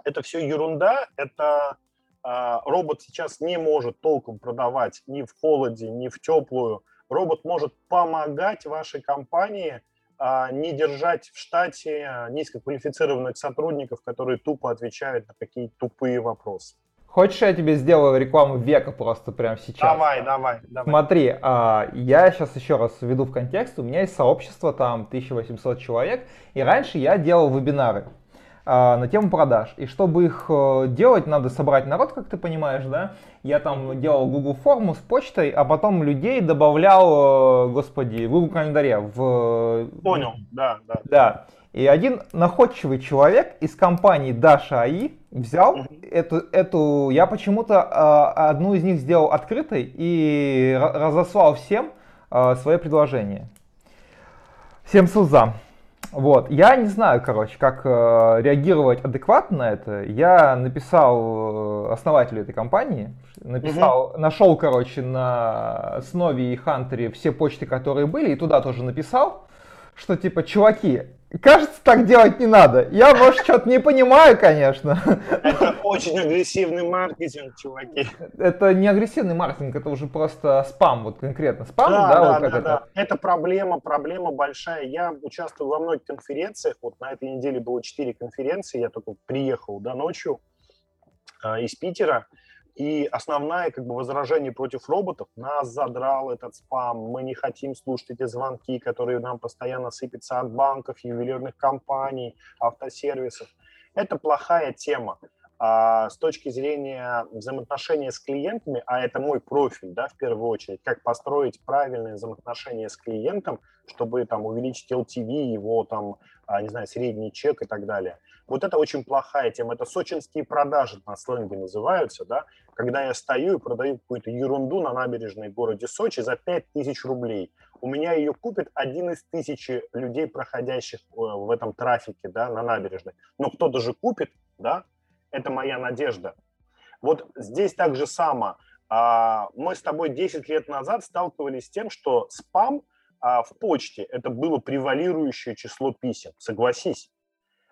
Это все ерунда, это а, робот сейчас не может толком продавать ни в холоде, ни в теплую. Робот может помогать вашей компании а, не держать в штате низкоквалифицированных сотрудников, которые тупо отвечают на какие-то тупые вопросы. Хочешь, я тебе сделаю рекламу века просто прямо сейчас? Давай, давай, давай. Смотри, а, я сейчас еще раз введу в контекст. У меня есть сообщество, там 1800 человек, и раньше я делал вебинары а, на тему продаж. И чтобы их э, делать, надо собрать народ, как ты понимаешь, да? Я там делал Google форму с почтой, а потом людей добавлял, э, господи, в Google календаре. В... Понял, да, да. Да. И один находчивый человек из компании Даша АИ взял mm-hmm. эту, эту, я почему-то э, одну из них сделал открытой и разослал всем э, свое предложение. Всем СУЗа. Вот, я не знаю, короче, как э, реагировать адекватно на это. Я написал э, основателю этой компании, написал, mm-hmm. нашел, короче, на основе и Хантере все почты, которые были, и туда тоже написал, что типа, чуваки, Кажется, так делать не надо. Я, может, что-то не понимаю, конечно. Это очень агрессивный маркетинг, чуваки. Это не агрессивный маркетинг, это уже просто спам, вот конкретно спам, да? Да, да, вот да, это? да. Это проблема, проблема большая. Я участвую во многих конференциях, вот на этой неделе было четыре конференции, я только приехал, да, ночью э, из Питера, и основное как бы возражение против роботов, нас задрал этот спам, мы не хотим слушать эти звонки, которые нам постоянно сыпятся от банков, ювелирных компаний, автосервисов. Это плохая тема. А с точки зрения взаимоотношения с клиентами, а это мой профиль, да, в первую очередь, как построить правильные взаимоотношения с клиентом, чтобы там увеличить LTV, его там, а, не знаю, средний чек и так далее – вот это очень плохая тема. Это сочинские продажи на сленге называются, да, когда я стою и продаю какую-то ерунду на набережной городе Сочи за 5000 рублей. У меня ее купит один из тысячи людей, проходящих э, в этом трафике, да, на набережной. Но кто-то же купит, да, это моя надежда. Вот здесь так же само. А, мы с тобой 10 лет назад сталкивались с тем, что спам а в почте это было превалирующее число писем, согласись.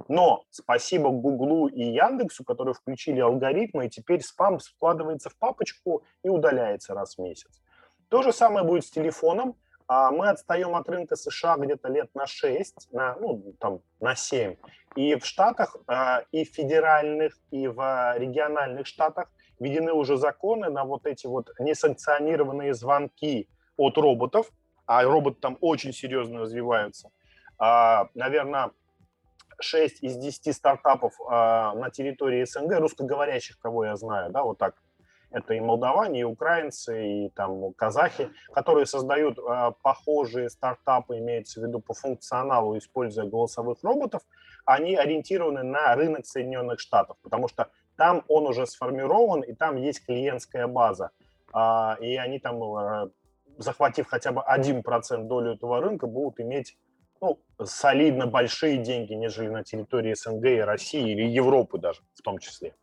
Но спасибо Гуглу и Яндексу, которые включили алгоритмы, и теперь спам складывается в папочку и удаляется раз в месяц. То же самое будет с телефоном. А мы отстаем от рынка США где-то лет на 6, на, ну, там, на 7. И в Штатах, а, и в федеральных, и в региональных штатах введены уже законы на вот эти вот несанкционированные звонки от роботов, а роботы там очень серьезно развиваются. А, наверное, 6 из 10 стартапов а, на территории СНГ, русскоговорящих, кого я знаю, да, вот так, это и молдаване, и украинцы, и там казахи, которые создают э, похожие стартапы, имеется в виду по функционалу, используя голосовых роботов, они ориентированы на рынок Соединенных Штатов, потому что там он уже сформирован, и там есть клиентская база. Э, и они там, э, захватив хотя бы 1% долю этого рынка, будут иметь ну, солидно большие деньги, нежели на территории СНГ и России или Европы даже в том числе.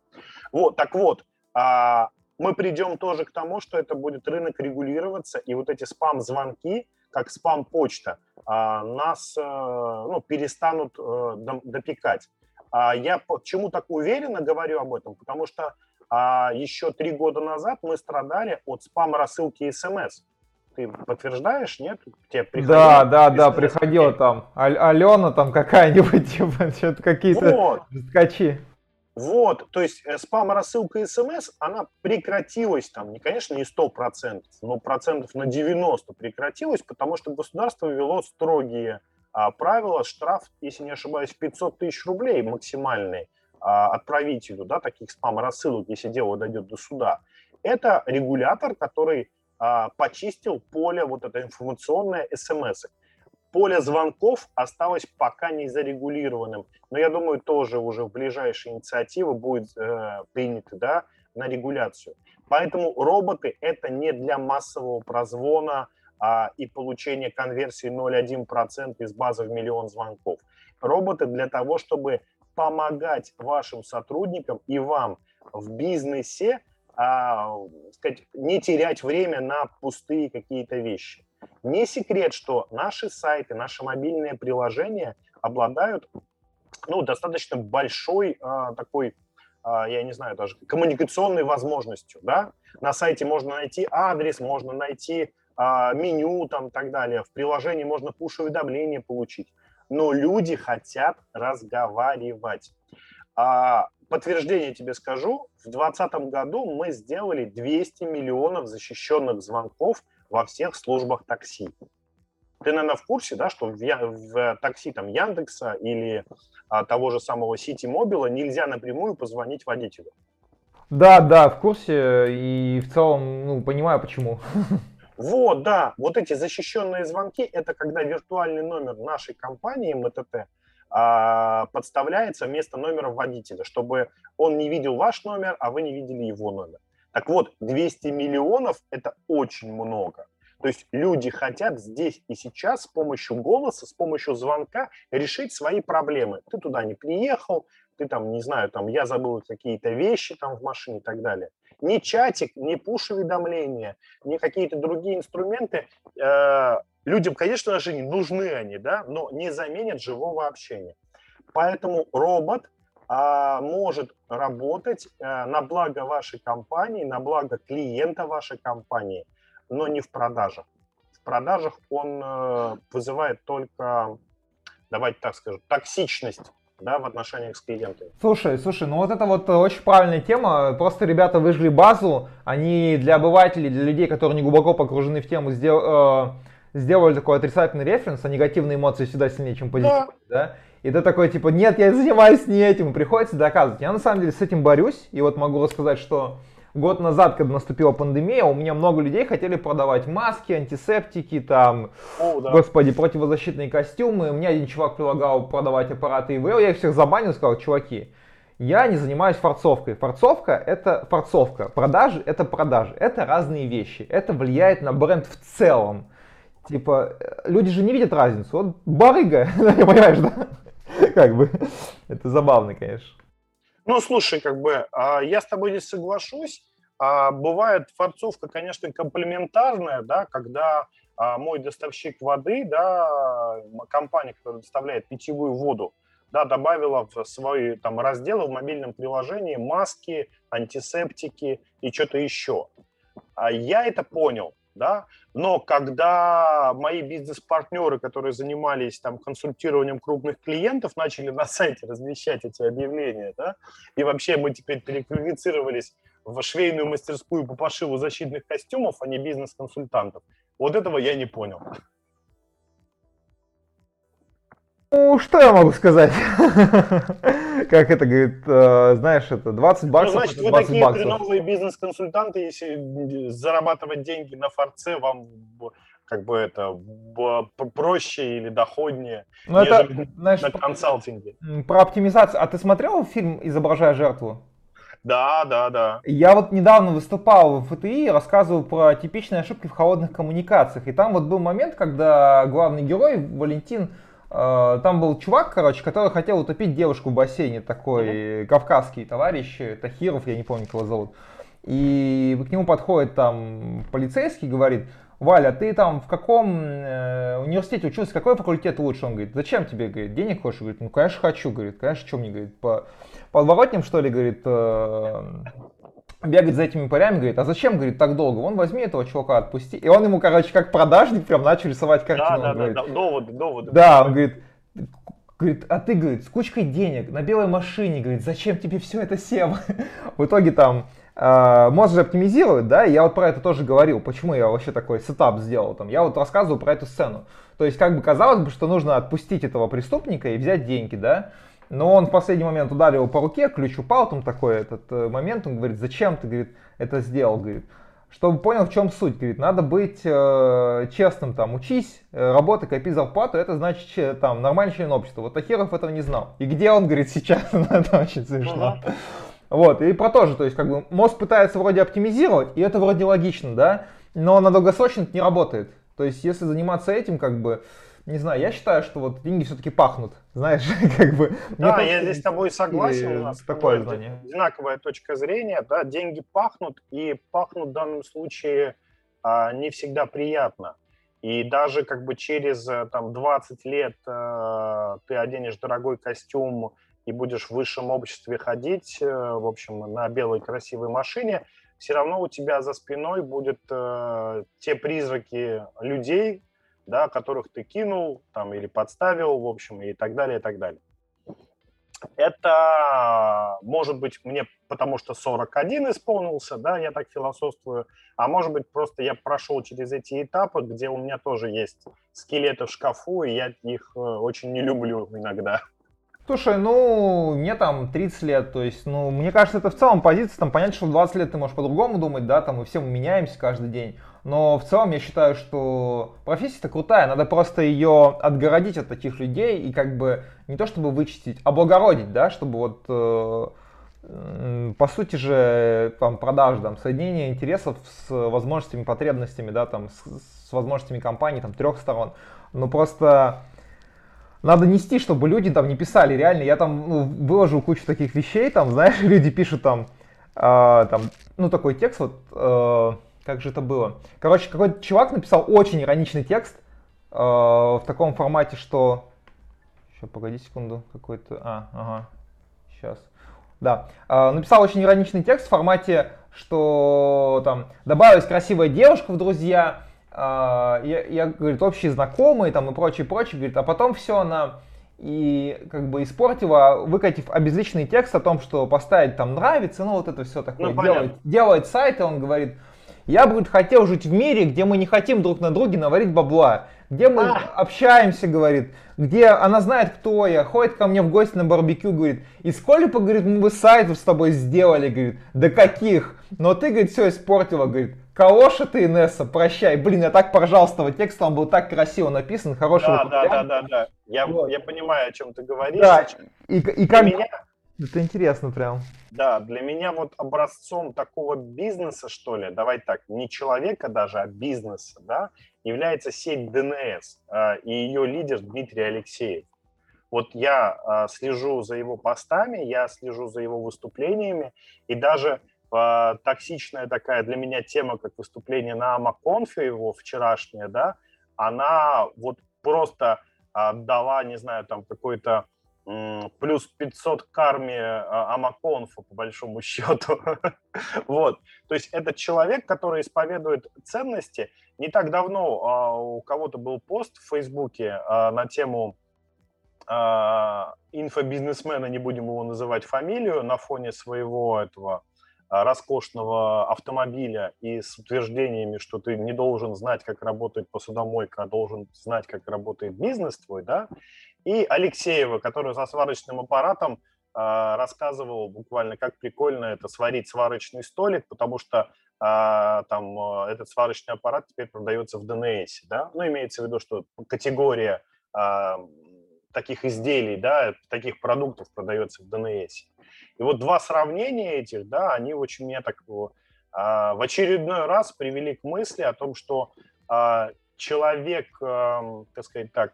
Вот, так вот, а, мы придем тоже к тому, что это будет рынок регулироваться, и вот эти спам-звонки, как спам-почта, а, нас э, ну, перестанут э, допекать. А я почему так уверенно говорю об этом? Потому что а, еще три года назад мы страдали от спам-рассылки смс. Ты подтверждаешь, нет? Тебе да, да, да, приходила там Алена там какая-нибудь, типа, что-то какие-то вот. скачи. Вот, то есть э, спам-рассылка смс, она прекратилась там, не, конечно, не 100%, но процентов на 90 прекратилась, потому что государство ввело строгие а, правила, штраф, если не ошибаюсь, 500 тысяч рублей максимальный а, отправителю, да, таких спам-рассылок, если дело дойдет до суда. Это регулятор, который а, почистил поле вот это информационное смс. поле звонков осталось пока не зарегулированным, но я думаю, тоже уже в ближайшие инициативы будет э, приняты да, на регуляцию. Поэтому роботы это не для массового прозвона а, и получения конверсии 0,1% из базы в миллион звонков. Роботы для того, чтобы помогать вашим сотрудникам и вам в бизнесе а, сказать, не терять время на пустые какие-то вещи. Не секрет, что наши сайты, наши мобильные приложения обладают ну, достаточно большой а, такой, а, я не знаю, даже коммуникационной возможностью. Да? На сайте можно найти адрес, можно найти а, меню там, и так далее. В приложении можно пуш-уведомления получить. Но люди хотят разговаривать. А, подтверждение тебе скажу. В 2020 году мы сделали 200 миллионов защищенных звонков – во всех службах такси. Ты, наверное, в курсе, да, что в, в такси там Яндекса или а, того же самого Сити Мобила нельзя напрямую позвонить водителю. Да, да, в курсе и в целом, ну, понимаю почему. Вот, да, вот эти защищенные звонки, это когда виртуальный номер нашей компании МТТ подставляется вместо номера водителя, чтобы он не видел ваш номер, а вы не видели его номер. Так вот, 200 миллионов – это очень много. То есть люди хотят здесь и сейчас с помощью голоса, с помощью звонка решить свои проблемы. Ты туда не приехал, ты там, не знаю, там, я забыл какие-то вещи там в машине и так далее. Ни чатик, ни пуш-уведомления, ни какие-то другие инструменты. Э, людям, конечно же, нужны они, да, но не заменят живого общения. Поэтому робот а, может работать а, на благо вашей компании, на благо клиента вашей компании, но не в продажах. В продажах он а, вызывает только, давайте так скажем, токсичность да, в отношениях с клиентами. Слушай, слушай, ну вот это вот очень правильная тема. Просто ребята выжгли базу, они для обывателей, для людей, которые не глубоко погружены в тему, сделали, э, сделали такой отрицательный референс, а негативные эмоции всегда сильнее, чем позитивные, да. да? И ты такой, типа, нет, я занимаюсь не этим, приходится доказывать. Я на самом деле с этим борюсь, и вот могу рассказать, что год назад, когда наступила пандемия, у меня много людей хотели продавать маски, антисептики, там, О, да. господи, противозащитные костюмы. Мне один чувак предлагал продавать аппараты ИВЛ, я их всех забанил, сказал, чуваки, я не занимаюсь форцовкой. Форцовка – это форцовка, продажи – это продажи, это разные вещи. Это влияет на бренд в целом. Типа, э, люди же не видят разницу. Вот барыга, понимаешь, да? Как бы, это забавно, конечно. Ну, слушай, как бы, а, я с тобой здесь соглашусь. А, бывает форцовка, конечно, комплементарная, да, когда а, мой доставщик воды, да, компания, которая доставляет питьевую воду, да, добавила в свои там разделы в мобильном приложении маски, антисептики и что-то еще. А я это понял, да, но когда мои бизнес-партнеры, которые занимались там консультированием крупных клиентов, начали на сайте размещать эти объявления, да, и вообще мы теперь переквалифицировались в швейную мастерскую по пошиву защитных костюмов, а не бизнес-консультантов, вот этого я не понял. Ну, что я могу сказать? Как это говорит, э, знаешь, это 20 ну, баксов, ну, значит, вы такие новые бизнес-консультанты, если зарабатывать деньги на форце, вам как бы это проще или доходнее, ну, это, знаешь, на консалтинге. Про оптимизацию. А ты смотрел фильм «Изображая жертву»? Да, да, да. Я вот недавно выступал в ФТИ и рассказывал про типичные ошибки в холодных коммуникациях. И там вот был момент, когда главный герой, Валентин, там был чувак, короче, который хотел утопить девушку в бассейне, такой mm-hmm. кавказский товарищ, Тахиров, я не помню, кого зовут. И к нему подходит там полицейский, говорит, Валя, ты там в каком э, университете учился, какой факультет лучше? Он говорит, зачем тебе, говорит, денег хочешь? Говорит, ну, конечно, хочу, говорит, конечно, что мне, говорит, по подворотням, что ли, говорит, э, бегать за этими парями, говорит, а зачем, говорит, так долго? Он возьми этого чувака, отпусти. И он ему, короче, как продажник прям начал рисовать картину. Да, да, да, доводы, доводы. Да, он говорит, Говорит, а ты, говорит, с кучкой денег, на белой машине, говорит, зачем тебе все это, Сев? В итоге там э, мозг же оптимизирует, да, и я вот про это тоже говорил, почему я вообще такой сетап сделал там. Я вот рассказывал про эту сцену. То есть, как бы казалось бы, что нужно отпустить этого преступника и взять деньги, да, но он в последний момент ударил по руке, ключ упал, там такой этот э, момент, он говорит, зачем ты, говорит, это сделал, говорит. Чтобы понял, в чем суть, говорит, надо быть э, честным, там, учись, э, работай, копи зарплату, это значит, че, там, нормальный член общества. Вот Тахиров этого не знал. И где он, говорит, сейчас, ну, это очень смешно. Вот, и про то же, то есть, как бы, мозг пытается вроде оптимизировать, и это вроде логично, да, но на долгосрочно это не работает. То есть, если заниматься этим, как бы, не знаю, я считаю, что вот деньги все-таки пахнут, знаешь, как бы. Да, я здесь с тобой согласен, у нас такое знание. одинаковая точка зрения, да, деньги пахнут, и пахнут в данном случае а, не всегда приятно. И даже как бы через э, там 20 лет а, ты оденешь дорогой костюм и будешь в высшем обществе ходить, а, в общем, на белой красивой машине, все равно у тебя за спиной будут а, те призраки людей, да, которых ты кинул там, или подставил, в общем, и так далее, и так далее. Это может быть мне потому что 41 исполнился, да, я так философствую, а может быть просто я прошел через эти этапы, где у меня тоже есть скелеты в шкафу, и я их э, очень не люблю иногда. Слушай, ну, мне там 30 лет, то есть, ну, мне кажется, это в целом позиция, там, понятно, что в 20 лет ты можешь по-другому думать, да, там, мы все меняемся каждый день, но в целом я считаю, что профессия-то крутая, надо просто ее отгородить от таких людей и как бы не то чтобы вычистить, а облагородить, да, чтобы вот э, по сути же там продаж, там, соединение интересов с возможностями, потребностями, да, там, с, с возможностями компании, там, трех сторон. Ну, просто надо нести, чтобы люди там не писали. Реально, я там ну, выложил кучу таких вещей, там, знаешь, люди пишут там, э, там ну, такой текст, вот, э, как же это было? Короче, какой-то чувак написал очень ироничный текст э, в таком формате, что... Еще, погоди секунду, какой-то... А, ага, сейчас. Да, э, написал очень ироничный текст в формате, что там добавилась красивая девушка в друзья, а, я, я, говорит, общие знакомые там и прочее, прочее, говорит, а потом все она и как бы испортила, выкатив обезличенный текст о том, что поставить там нравится, ну вот это все такое, ну, делает, делает сайт, и он говорит, я, бы хотел жить в мире, где мы не хотим друг на друге наварить бабла, где мы а. общаемся, говорит, где она знает, кто я, ходит ко мне в гости на барбекю, говорит, и сколько, говорит, мы бы сайтов с тобой сделали, говорит, до каких, но ты, говорит, все испортила, говорит, Калоша ты, Инесса, прощай. Блин, я так поржал с того текста, он был так красиво написан, хороший. Да, да, да, да, да. Я, вот. я понимаю, о чем ты говоришь. Да, и, и как... меня... Это интересно прям. Да, для меня вот образцом такого бизнеса, что ли, давай так, не человека даже, а бизнеса, да, является сеть ДНС э, и ее лидер Дмитрий Алексеев. Вот я э, слежу за его постами, я слежу за его выступлениями, и даже э, токсичная такая для меня тема, как выступление на Амаконфе его вчерашнее, да, она вот просто отдала, не знаю, там какой-то плюс 500 карме а, Амаконфа, по большому счету. вот. То есть это человек, который исповедует ценности. Не так давно а, у кого-то был пост в Фейсбуке а, на тему инфобизнесмена, не будем его называть фамилию, на фоне своего этого роскошного автомобиля и с утверждениями, что ты не должен знать, как работает посудомойка, а должен знать, как работает бизнес твой, да, и Алексеева, который за сварочным аппаратом э, рассказывал буквально, как прикольно это сварить сварочный столик, потому что э, там э, этот сварочный аппарат теперь продается в ДНС, да, ну, имеется в виду, что категория э, таких изделий, да, таких продуктов продается в ДНС. И вот два сравнения этих, да, они очень меня так в очередной раз привели к мысли о том, что человек, так сказать так,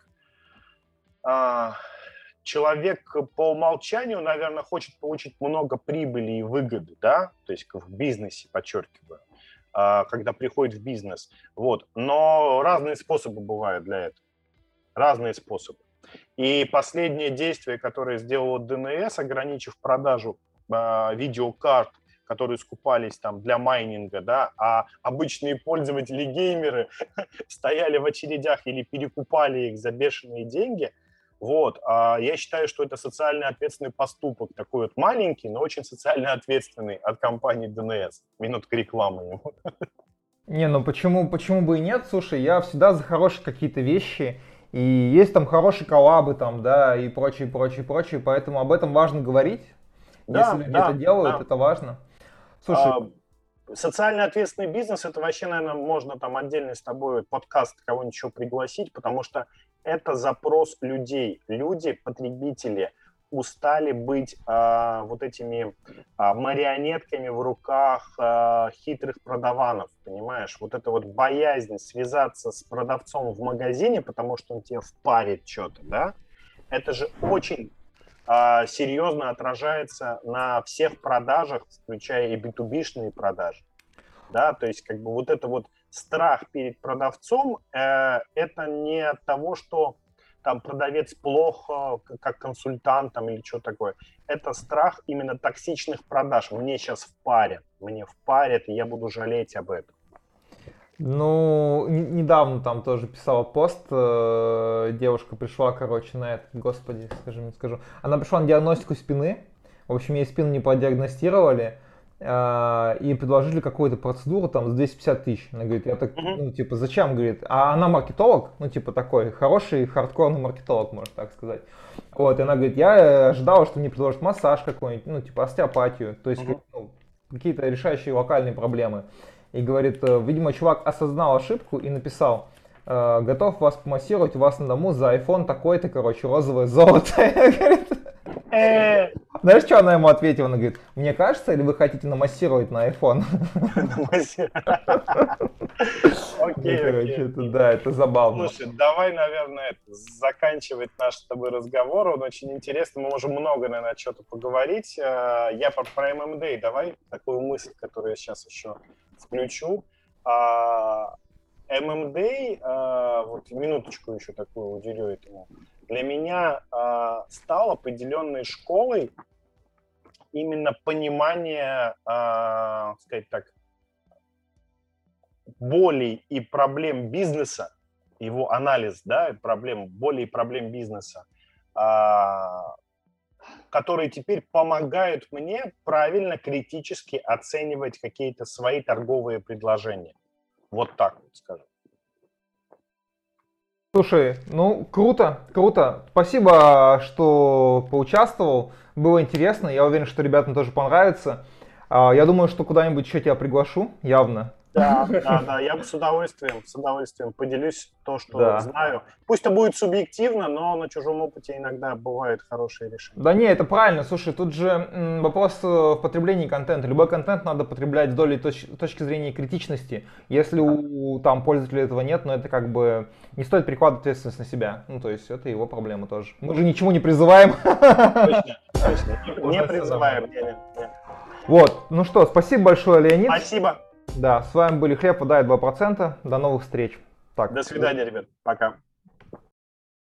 человек по умолчанию, наверное, хочет получить много прибыли и выгоды, да, то есть в бизнесе, подчеркиваю, когда приходит в бизнес. Вот. Но разные способы бывают для этого. Разные способы. И последнее действие, которое сделало ДНС, ограничив продажу э, видеокарт, которые скупались там для майнинга, да, а обычные пользователи геймеры стояли в очередях или перекупали их за бешеные деньги. Вот, а я считаю, что это социально ответственный поступок, такой вот маленький, но очень социально ответственный от компании ДНС. Минутка рекламы ему. Не, ну почему, почему бы и нет? Слушай, я всегда за хорошие какие-то вещи, и есть там хорошие коллабы там, да, и прочее, прочее, прочее, поэтому об этом важно говорить. Да, Если люди да, это делают, да. это важно. Слушай, а, социально ответственный бизнес, это вообще, наверное, можно там отдельный с тобой подкаст кого-нибудь пригласить, потому что это запрос людей. Люди, потребители, устали быть э, вот этими э, марионетками в руках э, хитрых продаванов, понимаешь? Вот это вот боязнь связаться с продавцом в магазине, потому что он тебе впарит что-то, да? Это же очень э, серьезно отражается на всех продажах, включая и B2B-шные продажи, да? То есть как бы вот это вот страх перед продавцом, э, это не от того, что там продавец плохо, как консультант там, или что такое. Это страх именно токсичных продаж. Мне сейчас впарят, мне впарят, и я буду жалеть об этом. Ну, недавно там тоже писала пост, э, девушка пришла, короче, на это, господи, скажи мне, скажу. Она пришла на диагностику спины, в общем, ей спину не продиагностировали, а, и предложили какую-то процедуру там за 250 тысяч. Она говорит, я так, ну, типа, зачем, говорит, а она маркетолог, ну, типа, такой хороший хардкорный маркетолог, можно так сказать. Вот, и она говорит, я ожидала, что мне предложат массаж какой-нибудь, ну, типа, остеопатию, то есть, ну, какие-то решающие локальные проблемы. И говорит, э, видимо, чувак осознал ошибку и написал, «Э, готов вас помассировать, у вас на дому за iPhone такой-то, короче, розовое золото. Знаешь, что она ему ответила? Она говорит, мне кажется, или вы хотите намассировать на iPhone? Окей, короче, да, это забавно. Слушай, давай, наверное, заканчивать наш с тобой разговор. Он очень интересный, мы можем много, наверное, что-то поговорить. Э, я про, ММД, давай такую мысль, которую я сейчас еще включу. А, ММД, э, вот минуточку еще такую уделю этому для меня э, стал определенной школой именно понимание, э, сказать так, болей и проблем бизнеса, его анализ, да, проблем, болей и проблем бизнеса, э, которые теперь помогают мне правильно, критически оценивать какие-то свои торговые предложения. Вот так вот скажем. Слушай, ну круто, круто. Спасибо, что поучаствовал. Было интересно. Я уверен, что ребятам тоже понравится. А, я думаю, что куда-нибудь еще тебя приглашу, явно. Да, да, да, я бы с удовольствием, с удовольствием поделюсь то, что да. знаю. Пусть это будет субъективно, но на чужом опыте иногда бывают хорошие решения. Да не, это правильно. Слушай, тут же вопрос э, в потреблении контента. Любой контент надо потреблять с долей точ- точки зрения критичности. Если у там пользователя этого нет, но это как бы не стоит перекладывать ответственность на себя. Ну, то есть это его проблема тоже. Мы же ничему не призываем. Точно, точно. Не, призываем. Вот, ну что, спасибо большое, Леонид. Спасибо. Да, с вами были Хлеб, да, 2%. До новых встреч. Так, До свидания, ребят. Пока.